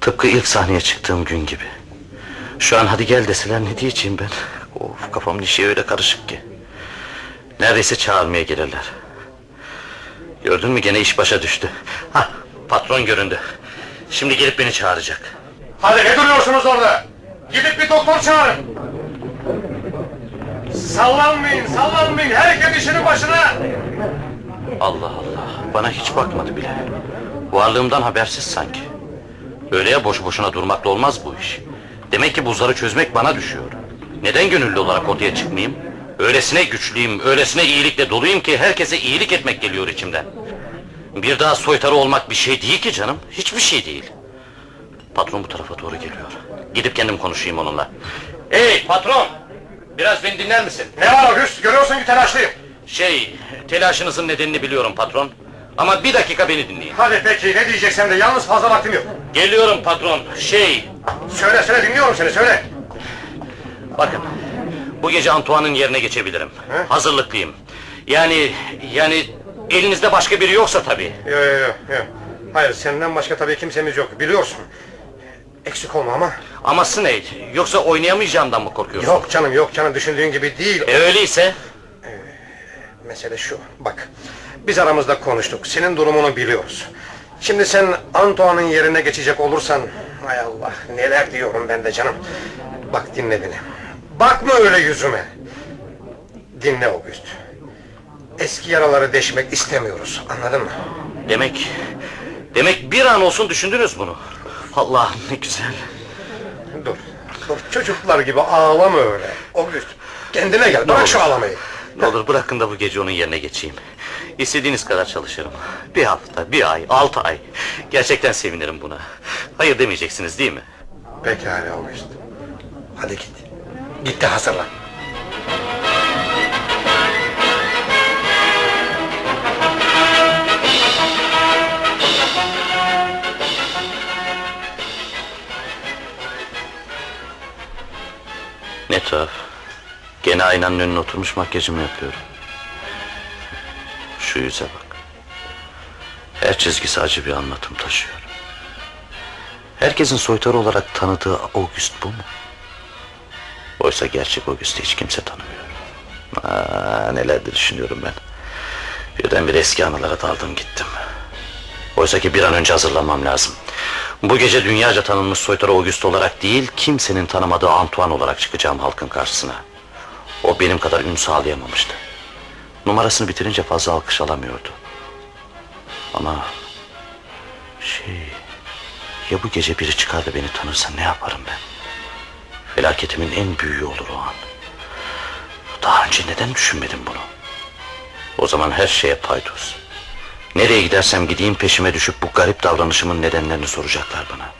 Tıpkı ilk sahneye çıktığım gün gibi. Şu an hadi gel deseler ne diyeceğim ben? Of kafamın işi öyle karışık ki. Neredeyse çağırmaya gelirler. Gördün mü gene iş başa düştü. Ha patron göründü. Şimdi gelip beni çağıracak. Hadi ne duruyorsunuz orada? Gidip bir doktor çağırın. Sallanmayın, sallanmayın. Herkes işinin başına. Allah Allah bana hiç bakmadı bile. Varlığımdan habersiz sanki. Öyle ya boş boşuna durmakla olmaz bu iş. Demek ki buzları çözmek bana düşüyor. Neden gönüllü olarak ortaya çıkmayayım? Öylesine güçlüyüm, öylesine iyilikle doluyum ki herkese iyilik etmek geliyor içimden. Bir daha soytarı olmak bir şey değil ki canım. Hiçbir şey değil. Patron bu tarafa doğru geliyor. Gidip kendim konuşayım onunla. Hey patron! Biraz beni dinler misin? Ne var August? Görüyorsun ki telaşlıyım. Şey, telaşınızın nedenini biliyorum patron. Ama bir dakika beni dinleyin. Hadi peki ne diyeceksen de yalnız fazla vaktim yok. Geliyorum patron. Şey, Söyle söyle dinliyorum seni söyle. bakın. Bu gece Antoine'ın yerine geçebilirim. He? Hazırlıklıyım. Yani, yani elinizde başka biri yoksa tabii. Yok yok yok. Yo. Hayır senden başka tabii kimsemiz yok biliyorsun. Eksik olma ama. Aması ne? Yoksa oynayamayacağımdan mı korkuyorsun? Yok canım yok canım düşündüğün gibi değil. E öyleyse? Mesele şu bak. Biz aramızda konuştuk. Senin durumunu biliyoruz. Şimdi sen Antoine'ın yerine geçecek olursan... Hay Allah neler diyorum ben de canım. Bak dinle beni. Bakma öyle yüzüme. Dinle August. Eski yaraları deşmek istemiyoruz. Anladın mı? Demek, demek bir an olsun düşündünüz bunu. Allah ne güzel. Dur. Dur çocuklar gibi ağlama öyle. August kendine gel. Bırak şu ağlamayı. Ne olur bırakın da bu gece onun yerine geçeyim. İstediğiniz kadar çalışırım. Bir hafta, bir ay, altı ay. Gerçekten sevinirim buna. Hayır demeyeceksiniz değil mi? Pekala August. Hadi git. Git de hazırlan. Ne tuhaf. Gene aynanın önüne oturmuş makyajımı yapıyorum. Şu yüze bak. Her çizgisi acı bir anlatım taşıyor. Herkesin soytarı olarak tanıdığı August bu mu? Oysa gerçek August'u hiç kimse tanımıyor. Aa, neler de düşünüyorum ben. Birden bir eski anılara daldım gittim. Oysa ki bir an önce hazırlanmam lazım. Bu gece dünyaca tanınmış soytarı August olarak değil... ...kimsenin tanımadığı Antoine olarak çıkacağım halkın karşısına. O benim kadar ün sağlayamamıştı. Numarasını bitirince fazla alkış alamıyordu. Ama... Şey... Ya bu gece biri çıkar da beni tanırsa ne yaparım ben? Felaketimin en büyüğü olur o an. Daha önce neden düşünmedim bunu? O zaman her şeye paydos. Nereye gidersem gideyim peşime düşüp bu garip davranışımın nedenlerini soracaklar bana.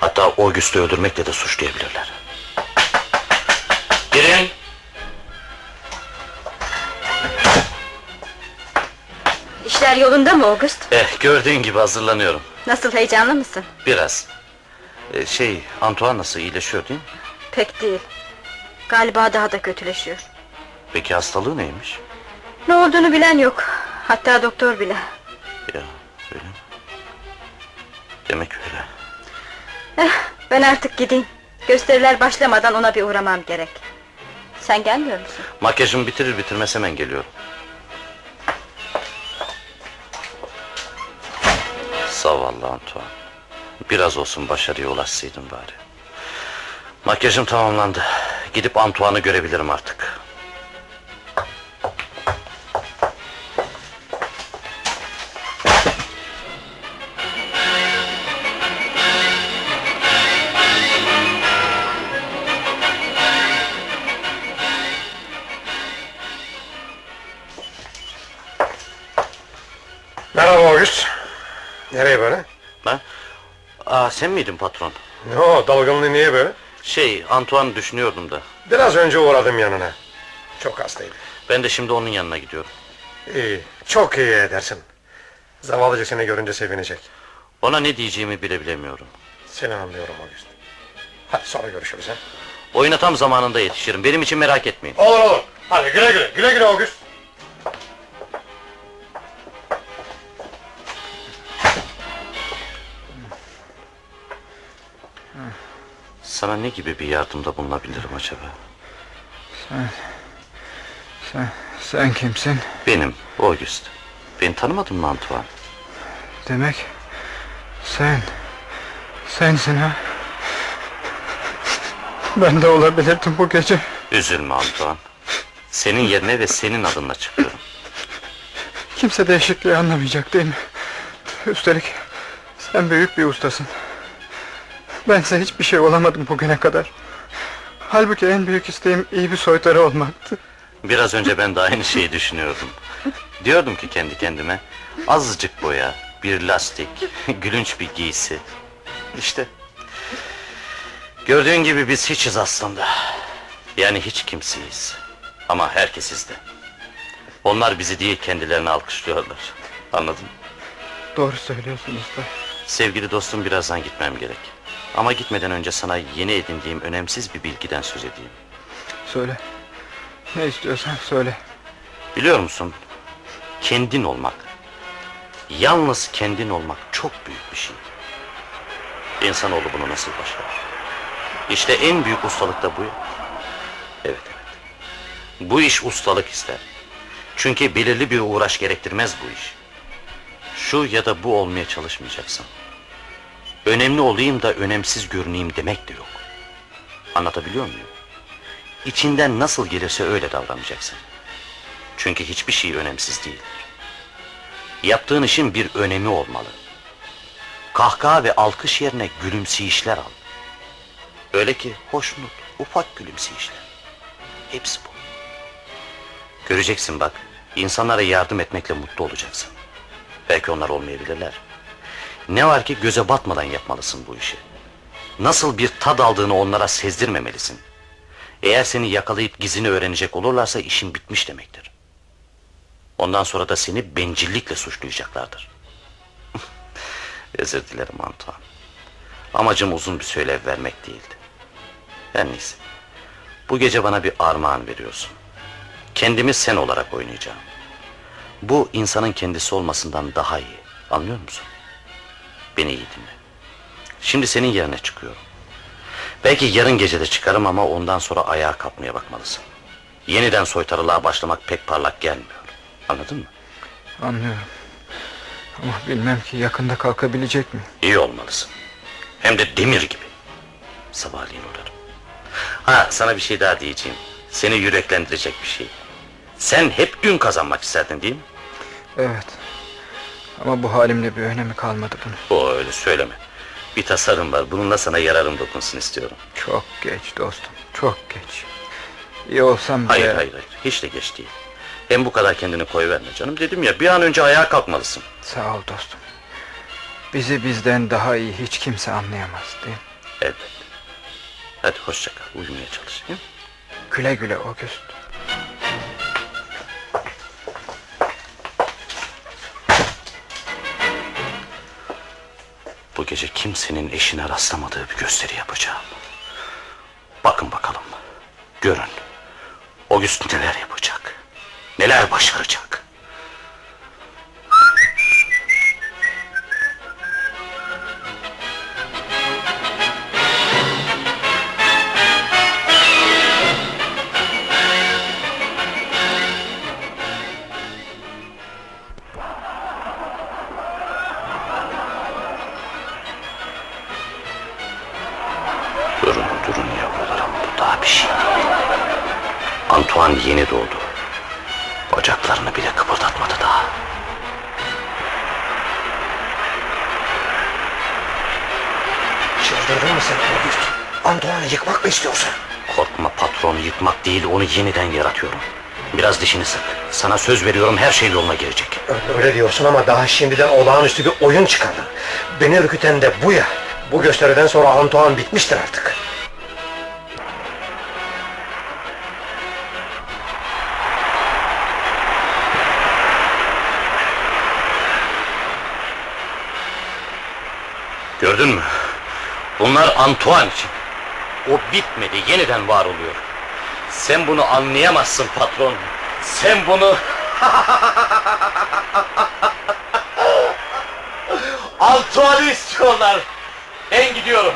Hatta August'u öldürmekle de suçlayabilirler. Girin. İşler yolunda mı August? Eh, gördüğün gibi hazırlanıyorum. Nasıl heyecanlı mısın? Biraz. Ee, şey, Antoine nasıl iyileşiyor değil mi? Pek değil. Galiba daha da kötüleşiyor. Peki hastalığı neymiş? Ne olduğunu bilen yok. Hatta doktor bile. Ya, öyle mi? Demek öyle. Eh, ben artık gideyim. Gösteriler başlamadan ona bir uğramam gerek. Sen gelmiyor musun? Makyajımı bitirir bitirmez hemen geliyorum. Zavallı Antoine. Biraz olsun başarıya ulaşsaydım bari. Makyajım tamamlandı. Gidip Antoine'ı görebilirim artık. Sen miydin patron? Ne o dalgınlığı niye böyle? Şey, Antoine düşünüyordum da. Biraz önce uğradım yanına. Çok hastaydı. Ben de şimdi onun yanına gidiyorum. İyi, çok iyi edersin. Zavallıcık seni görünce sevinecek. Ona ne diyeceğimi bile bilemiyorum. Seni anlıyorum August. Hadi sonra görüşürüz ha. Oyuna tam zamanında yetişirim. Benim için merak etmeyin. Olur olur. Hadi güle güle. Güle güle August. Sana ne gibi bir yardımda bulunabilirim acaba? Sen, sen kimsin? Benim, August. Beni tanımadın mı Antoine? Demek sen, sensin ha? Ben de olabilirdim bu gece. Üzülme Antoine. Senin yerine ve senin adınla çıkıyorum. Kimse değişikliği anlamayacak değil mi? Üstelik sen büyük bir ustasın. Bense hiçbir şey olamadım bugüne kadar. Halbuki en büyük isteğim iyi bir soytarı olmaktı. Biraz önce ben de aynı şeyi düşünüyordum. Diyordum ki kendi kendime, azıcık boya, bir lastik, gülünç bir giysi. İşte. Gördüğün gibi biz hiçiz aslında. Yani hiç kimseyiz. Ama herkesiz de. Onlar bizi değil kendilerini alkışlıyorlar. Anladın mı? Doğru söylüyorsun usta. Sevgili dostum birazdan gitmem gerek. Ama gitmeden önce sana yeni edindiğim önemsiz bir bilgiden söz edeyim. Söyle. Ne istiyorsan söyle. Biliyor musun? Kendin olmak. Yalnız kendin olmak çok büyük bir şey. İnsanoğlu bunu nasıl başarır? İşte en büyük ustalık da bu. Evet evet. Bu iş ustalık ister. Çünkü belirli bir uğraş gerektirmez bu iş. Şu ya da bu olmaya çalışmayacaksın. Önemli olayım da önemsiz görüneyim demek de yok. Anlatabiliyor muyum? İçinden nasıl gelirse öyle davranacaksın. Çünkü hiçbir şey önemsiz değildir. Yaptığın işin bir önemi olmalı. Kahkaha ve alkış yerine gülümseyişler al. Öyle ki hoşnut, ufak gülümseyişler. Hepsi bu. Göreceksin bak, insanlara yardım etmekle mutlu olacaksın. Belki onlar olmayabilirler. Ne var ki göze batmadan yapmalısın bu işi. Nasıl bir tad aldığını onlara sezdirmemelisin. Eğer seni yakalayıp gizini öğrenecek olurlarsa işin bitmiş demektir. Ondan sonra da seni bencillikle suçlayacaklardır. [LAUGHS] Özür dilerim Antoine. Amacım uzun bir söylev vermek değildi. Her neyse. Bu gece bana bir armağan veriyorsun. Kendimi sen olarak oynayacağım. Bu insanın kendisi olmasından daha iyi. Anlıyor musun? Beni iyi dinle. Şimdi senin yerine çıkıyorum. Belki yarın gece de çıkarım ama ondan sonra ayağa kalkmaya bakmalısın. Yeniden soytarılığa başlamak pek parlak gelmiyor. Anladın mı? Anlıyorum. Ama bilmem ki yakında kalkabilecek mi? İyi olmalısın. Hem de demir gibi. Sabahleyin uğrarım. Ha sana bir şey daha diyeceğim. Seni yüreklendirecek bir şey. Sen hep gün kazanmak isterdin değil mi? Evet. Ama bu halimle bir önemi kalmadı bunun. O öyle söyleme. Bir tasarım var. Bununla sana yararım dokunsun istiyorum. Çok geç dostum. Çok geç. İyi olsam bile... Hayır hayır hayır. Hiç de geç değil. Hem bu kadar kendini koyuverme canım. Dedim ya bir an önce ayağa kalkmalısın. Sağ ol dostum. Bizi bizden daha iyi hiç kimse anlayamaz değil mi? Elbette. Hadi hoşça kal. Uyumaya çalış. Hı? Güle güle August. Bu gece kimsenin eşine rastlamadığı bir gösteri yapacağım. Bakın bakalım. Görün. August neler yapacak. Neler başaracak. Antoine yeni doğdu. Bacaklarını bile kıpırdatmadı daha. Çıldırdın mı sen August? Antoine'ı yıkmak mı istiyorsun? Korkma patronu yıkmak değil onu yeniden yaratıyorum. Biraz dişini sık. Sana söz veriyorum her şey yoluna girecek. Öyle diyorsun ama daha şimdiden olağanüstü bir oyun çıkardın. Beni ürküten de bu ya. Bu gösteriden sonra Antoine bitmiştir artık. Antoine için. O bitmedi, yeniden var oluyor. Sen bunu anlayamazsın patron. Sen bunu... [LAUGHS] Antoine'i istiyorlar. Ben gidiyorum.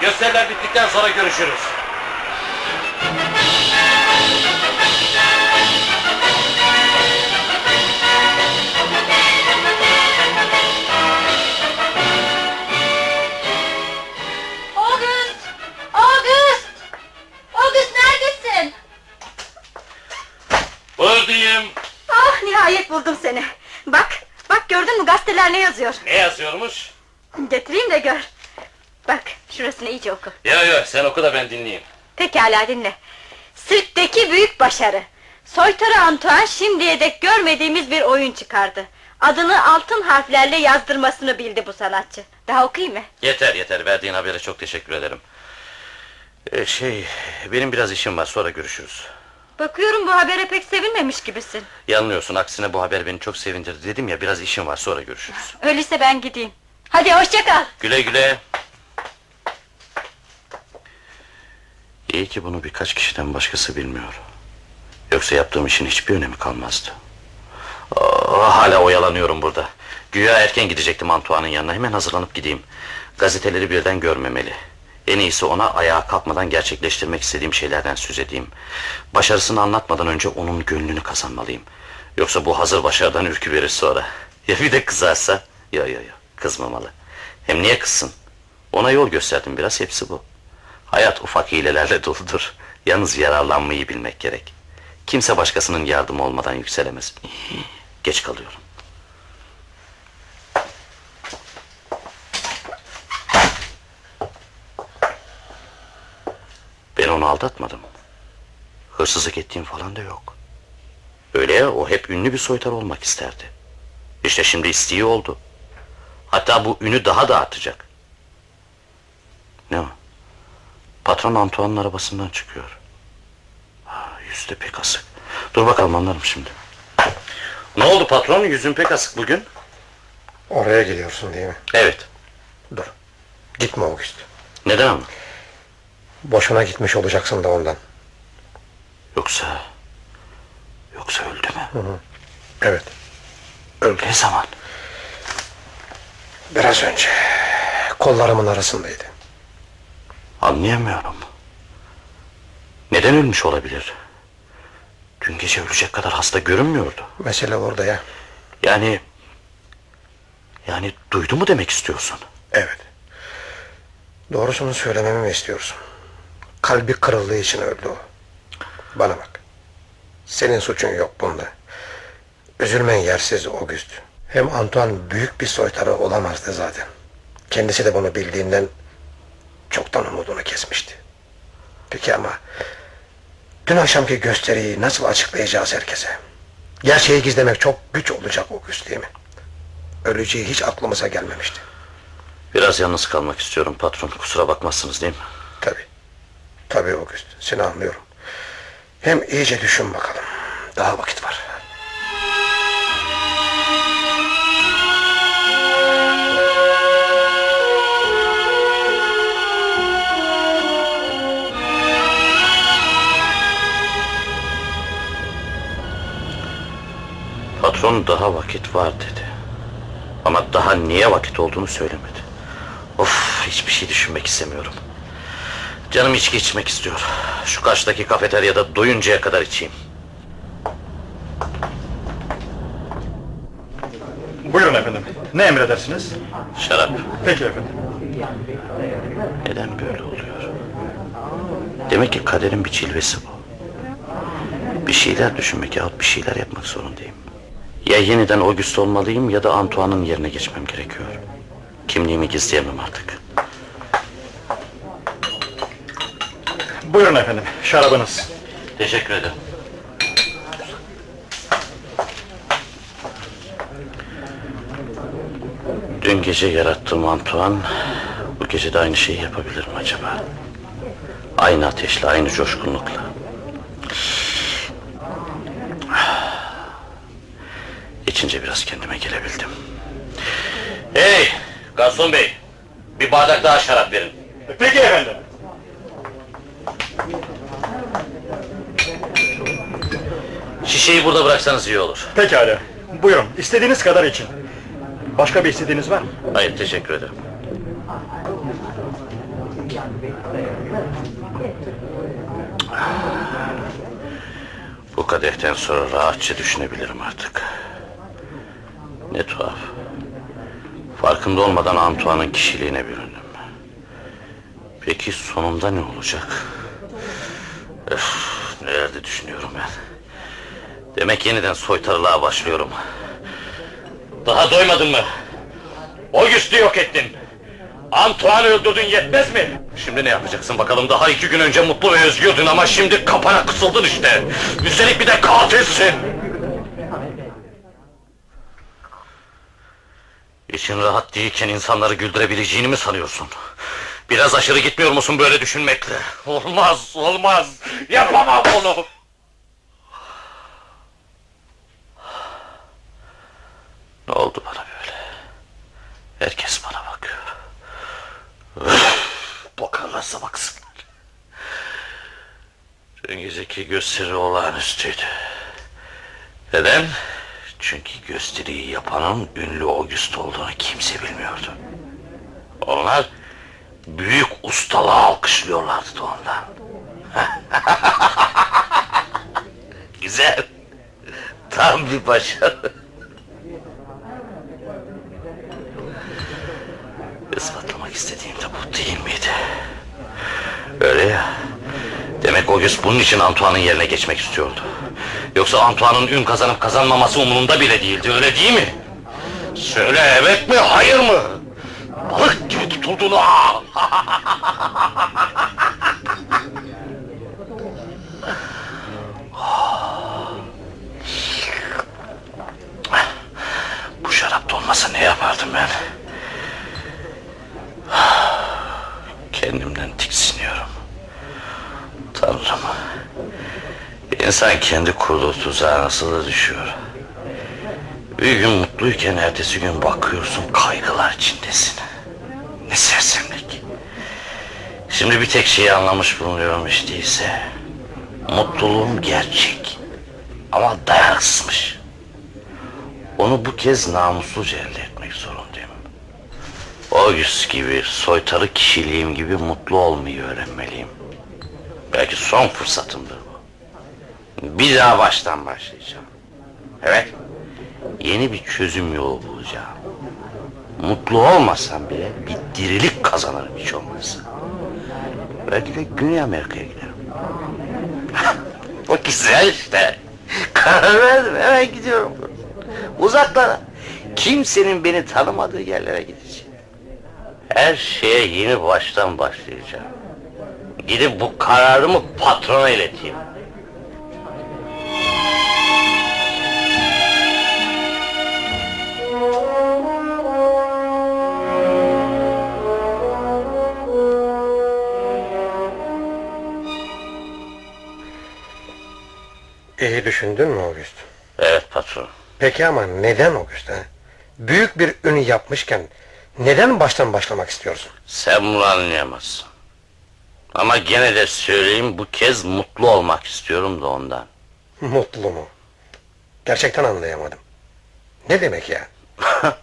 Gösteriler bittikten sonra görüşürüz. Gazeteler ne yazıyor? Ne yazıyormuş? Getireyim de gör. Bak şurasını iyice oku. Ya ya sen oku da ben dinleyeyim. Pekala dinle. Sirkteki büyük başarı. Soytarı Antoine şimdiye dek görmediğimiz bir oyun çıkardı. Adını altın harflerle yazdırmasını bildi bu sanatçı. Daha okuyayım mı? Yeter yeter verdiğin habere çok teşekkür ederim. Ee, şey benim biraz işim var sonra görüşürüz. Bakıyorum bu habere pek sevinmemiş gibisin. Yanılıyorsun aksine bu haber beni çok sevindirdi dedim ya biraz işim var sonra görüşürüz. Öyleyse ben gideyim. Hadi hoşça kal. Güle güle. İyi ki bunu birkaç kişiden başkası bilmiyor. Yoksa yaptığım işin hiçbir önemi kalmazdı. Aa, hala oyalanıyorum burada. Güya erken gidecektim Antoine'ın yanına. Hemen hazırlanıp gideyim. Gazeteleri birden görmemeli. En iyisi ona ayağa kalkmadan gerçekleştirmek istediğim şeylerden söz edeyim. Başarısını anlatmadan önce onun gönlünü kazanmalıyım. Yoksa bu hazır başarıdan ürkü verir sonra. [LAUGHS] Ya bir de kızarsa? Ya ya ya kızmamalı. Hem niye kızsın? Ona yol gösterdim biraz hepsi bu. Hayat ufak hilelerle [LAUGHS] doludur. Yalnız yararlanmayı bilmek gerek. Kimse başkasının yardımı olmadan yükselemez. [LAUGHS] Geç kalıyorum. Onu aldatmadım. Hırsızlık ettiğim falan da yok. Öyle ya o hep ünlü bir soytar olmak isterdi. İşte şimdi isteği oldu. Hatta bu ünü daha da artacak. Ne o? Patron Antoine'ın arabasından çıkıyor. Ha, yüzü de pek asık. Dur bakalım anlarım şimdi. Ne oldu patron? Yüzün pek asık bugün. Oraya gidiyorsun değil mi? Evet. Dur. Gitme August. Neden ama? Boşuna gitmiş olacaksın da ondan. Yoksa... Yoksa öldü mü? Evet. Öldü. Ne zaman? Biraz önce. Kollarımın arasındaydı. Anlayamıyorum. Neden ölmüş olabilir? Dün gece ölecek kadar hasta görünmüyordu. Mesele orada ya. Yani... Yani duydu mu demek istiyorsun? Evet. Doğrusunu söylememi mi istiyorsun? Kalbi kırıldığı için öldü o. Bana bak. Senin suçun yok bunda. Üzülmen yersiz August. Hem Antoine büyük bir soytarı olamazdı zaten. Kendisi de bunu bildiğinden çoktan umudunu kesmişti. Peki ama dün akşamki gösteriyi nasıl açıklayacağız herkese? Gerçeği gizlemek çok güç olacak August değil mi? Öleceği hiç aklımıza gelmemişti. Biraz yalnız kalmak istiyorum patron. Kusura bakmazsınız değil mi? Tabii. Tabii August. Seni anlıyorum. Hem iyice düşün bakalım. Daha vakit var. Patron daha vakit var dedi. Ama daha niye vakit olduğunu söylemedi. Of hiçbir şey düşünmek istemiyorum. Canım içki içmek istiyor. Şu karşıdaki kafeteryada doyuncaya kadar içeyim. Buyurun efendim. Ne emredersiniz? Şarap. Peki efendim. Neden böyle oluyor? Demek ki kaderin bir cilvesi bu. Bir şeyler düşünmek yahut bir şeyler yapmak zorundayım. Ya yeniden Auguste olmalıyım ya da Antoine'ın yerine geçmem gerekiyor. Kimliğimi gizleyemem artık. Buyurun efendim. Şarabınız. Teşekkür ederim. Dün gece yarattığım Antoine bu gece de aynı şeyi yapabilir mi acaba? Aynı ateşle, aynı coşkunlukla. İçince biraz kendime gelebildim. Hey! Garson bey! Bir bardak daha şarap verin. Peki efendim. Şişeyi burada bıraksanız iyi olur. Pekala. Buyurun. İstediğiniz kadar için. Başka bir istediğiniz var mı? Hayır, teşekkür ederim. Bu kadehten sonra rahatça düşünebilirim artık. Ne tuhaf. Farkında olmadan Antoine'ın kişiliğine büründüm. Peki sonunda ne olacak? Öf, nelerde düşünüyorum ben. Demek yeniden soytarılığa başlıyorum. Daha doymadın mı? Auguste'u yok ettin. Antoine'ı öldürdün yetmez mi? Şimdi ne yapacaksın bakalım? Daha iki gün önce mutlu ve özgürdün ama şimdi kapana kısıldın işte. Üstelik bir de katilsin. İçin rahat değilken insanları güldürebileceğini mi sanıyorsun? Biraz aşırı gitmiyor musun böyle düşünmekle? Olmaz, olmaz. Yapamam bunu. Ne oldu bana böyle? Herkes bana bakıyor. Bakarlarsa baksınlar. Dün geceki gösteri olağanüstüydü. Neden? Çünkü gösteriyi yapanın ünlü Auguste olduğunu kimse bilmiyordu. Onlar büyük ustalığı alkışlıyorlardı da ondan. [LAUGHS] Güzel. Tam bir başarı. Ispatlamak istediğim de bu değil miydi? Öyle ya. Demek Auguste bunun için Antoine'ın yerine geçmek istiyordu. Yoksa Antoine'ın ün kazanıp kazanmaması umurunda bile değildi öyle değil mi? Söyle evet mi hayır mı? Balık gibi tutulduğunu. Bu şarap olmasa ne yapardım ben? Kendimden tiksiniyorum. Tanrım. İnsan kendi kurduğu tuzağa nasıl da düşüyor. Bir gün mutluyken ertesi gün bakıyorsun kaygılar içindesin. Ne sersemlik. Şimdi bir tek şeyi anlamış bulunuyorum hiç değilse. Mutluluğum gerçek. Ama dayanıksızmış. Onu bu kez namusluca elde etmek zorundayım. Auguste gibi, soytarı kişiliğim gibi mutlu olmayı öğrenmeliyim. Belki son fırsatımdır bu. Bir daha baştan başlayacağım. Evet. Yeni bir çözüm yolu bulacağım. Mutlu olmasam bile bir dirilik kazanırım hiç olmazsa. Belki de Güney Amerika'ya giderim. [LAUGHS] Bu güzel işte. Karar verdim hemen gidiyorum. Uzaklara. Kimsenin beni tanımadığı yerlere gideceğim. Her şeye yeni baştan başlayacağım. Gidip bu kararımı patrona ileteyim. İyi düşündün mü August? Evet patron. Peki ama neden August ha? Büyük bir ün yapmışken neden baştan başlamak istiyorsun? Sen bunu anlayamazsın. Ama gene de söyleyeyim bu kez mutlu olmak istiyorum da ondan. Mutlu mu? Gerçekten anlayamadım. Ne demek ya? [LAUGHS]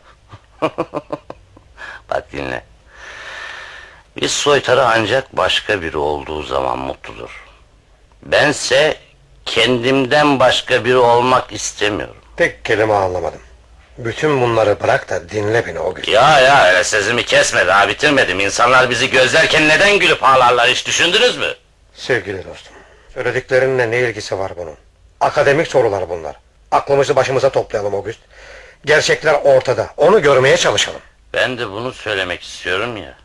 Bak dinle. Bir soytarı ancak başka biri olduğu zaman mutludur. Bense kendimden başka biri olmak istemiyorum. Tek kelime anlamadım. Bütün bunları bırak da dinle beni August. Ya ya öyle sözümü kesme daha bitirmedim. İnsanlar bizi gözlerken neden gülüp ağlarlar hiç düşündünüz mü? Sevgili dostum, söylediklerinle ne ilgisi var bunun? Akademik sorular bunlar. Aklımızı başımıza toplayalım August. Gerçekler ortada, onu görmeye çalışalım. Ben de bunu söylemek istiyorum ya.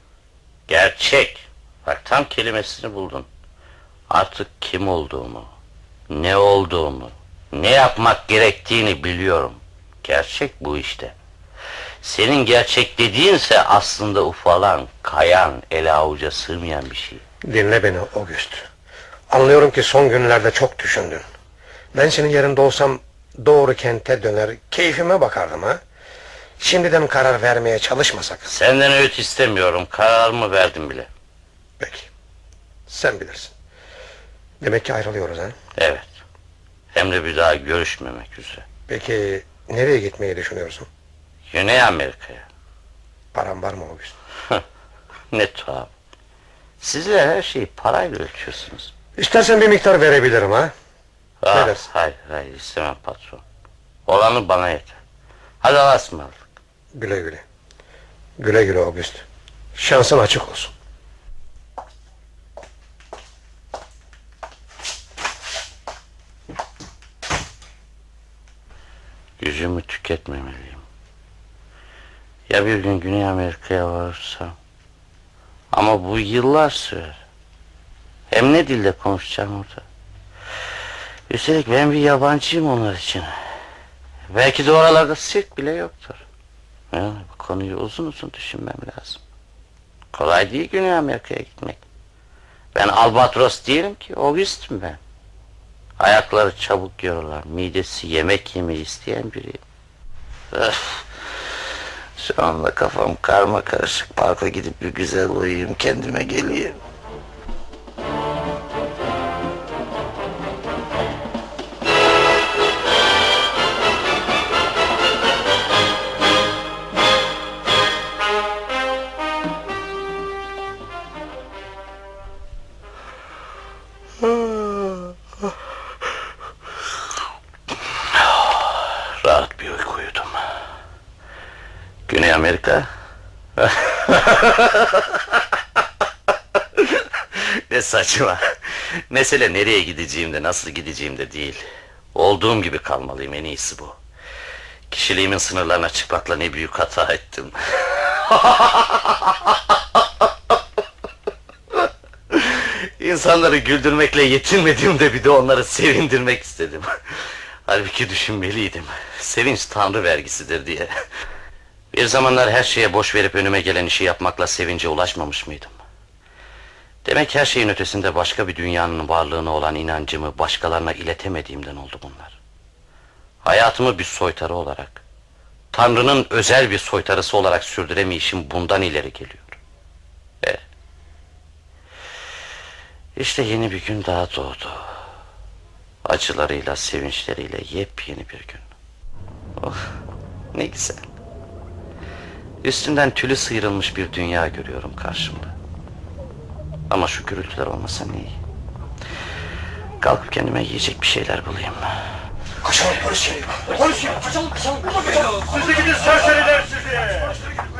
Gerçek. Bak tam kelimesini buldun. Artık kim olduğumu, ne olduğumu, ne yapmak gerektiğini biliyorum. Gerçek bu işte. Senin gerçek dediğinse aslında ufalan, kayan, ele avuca sığmayan bir şey. Dinle beni August. Anlıyorum ki son günlerde çok düşündün. Ben senin yerinde olsam doğru kente döner, keyfime bakardım ha. Şimdiden karar vermeye çalışma sakın. Senden öğüt istemiyorum, kararımı verdim bile. Peki, sen bilirsin. Demek ki ayrılıyoruz ha. Evet. Hem de bir daha görüşmemek üzere. Peki nereye gitmeyi düşünüyorsun? Güney Amerika'ya. Param var mı August? Ne tuhaf. Sizler her şeyi parayla ölçüyorsunuz. İstersen bir miktar verebilirim ha. Ah, Ne dersin? hayır hayır istemem patron. Olanı bana yeter. Hadi Allah'a ısmarladık. Güle güle. Güle güle August. Şansın açık olsun. Gücümü tüketmemeliyim. Ya bir gün Güney Amerika'ya varırsam? Ama bu yıllar sürer. Hem ne dilde konuşacağım orada? Üstelik ben bir yabancıyım onlar için. Belki de oralarda sirk bile yoktur. Yani bu konuyu uzun uzun düşünmem lazım. Kolay değil Güney Amerika'ya gitmek. Ben albatros değilim ki, August'um ben. Ayakları çabuk yorulur, midesi yemek yemeyi isteyen biriyim. Öf! Şu anda kafam karma karışık. Parka gidip bir güzel uyuyayım, kendime geleyim. Amerika. [LAUGHS] ne saçma. Mesele nereye gideceğimde, nasıl gideceğimde değil. Olduğum gibi kalmalıyım, en iyisi bu. Kişiliğimin sınırlarına çıkmakla ne büyük hata ettim. [LAUGHS] İnsanları güldürmekle yetinmediğimde bir de onları sevindirmek istedim. Halbuki düşünmeliydim. Sevinç tanrı vergisidir diye. Bir zamanlar her şeye boş verip önüme gelen işi yapmakla sevince ulaşmamış mıydım? Demek her şeyin ötesinde başka bir dünyanın varlığına olan inancımı başkalarına iletemediğimden oldu bunlar. Hayatımı bir soytarı olarak, Tanrı'nın özel bir soytarısı olarak sürdüremeyişim bundan ileri geliyor. E, işte yeni bir gün daha doğdu. Acılarıyla, sevinçleriyle yepyeni bir gün. Oh, ne güzel. Üstünden tülü sıyrılmış bir dünya görüyorum karşımda. Ama şu gürültüler olmasa ne iyi. Kalkıp kendime yiyecek bir şeyler bulayım. Kaçalım polis geliyor. Polis ya, kaçalım kaçalım. Sizi gidin serseriler sizi.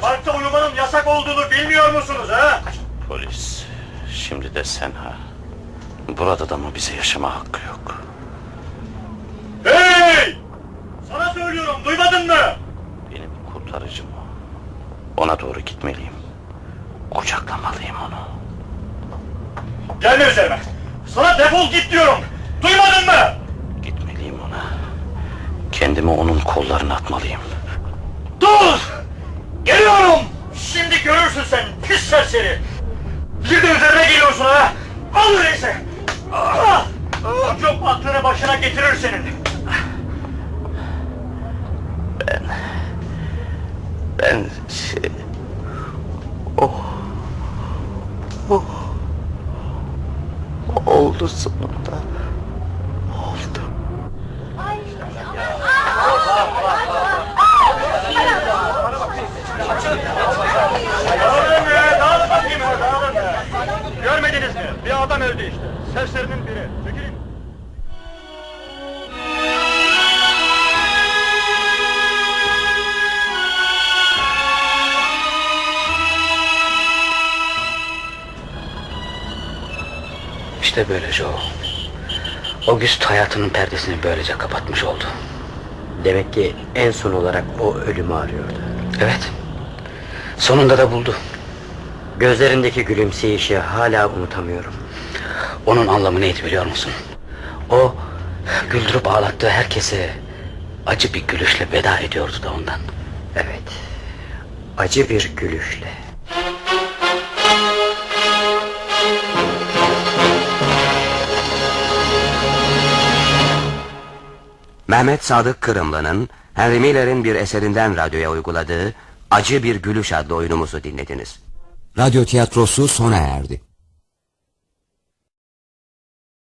Parkta uyumanın yasak olduğunu bilmiyor musunuz ha? Polis, şimdi de sen ha. Burada da mı bize yaşama hakkı yok? Hey! Sana söylüyorum duymadın mı? Benim kurtarıcım. Ona doğru gitmeliyim. Kucaklamalıyım onu. Gelme üzerime. Sana defol git diyorum. Duymadın mı? Gitmeliyim ona. Kendimi onun kollarına atmalıyım. Dur! Geliyorum! Şimdi görürsün sen pis serseri. Bir de üzerine geliyorsun ha. Al öyleyse. Çok aklını başına getirir senin. Ben şey... Oh... Oh... Oldu sonunda. Oldu. Dağılın be, dağılın bakayım dağılın be. Görmediniz mi? Bir adam öldü işte. Serserinin biri. İşte böyle Joe. August hayatının perdesini böylece kapatmış oldu. Demek ki en son olarak o ölümü arıyordu. Evet. Sonunda da buldu. Gözlerindeki gülümseyişi hala unutamıyorum. Onun anlamı neydi biliyor musun? O güldürüp ağlattığı herkese acı bir gülüşle veda ediyordu da ondan. Evet. Acı bir gülüşle. Mehmet Sadık Kırımlı'nın Henry Miller'in bir eserinden radyoya uyguladığı Acı Bir Gülüş adlı oyunumuzu dinlediniz. Radyo tiyatrosu sona erdi.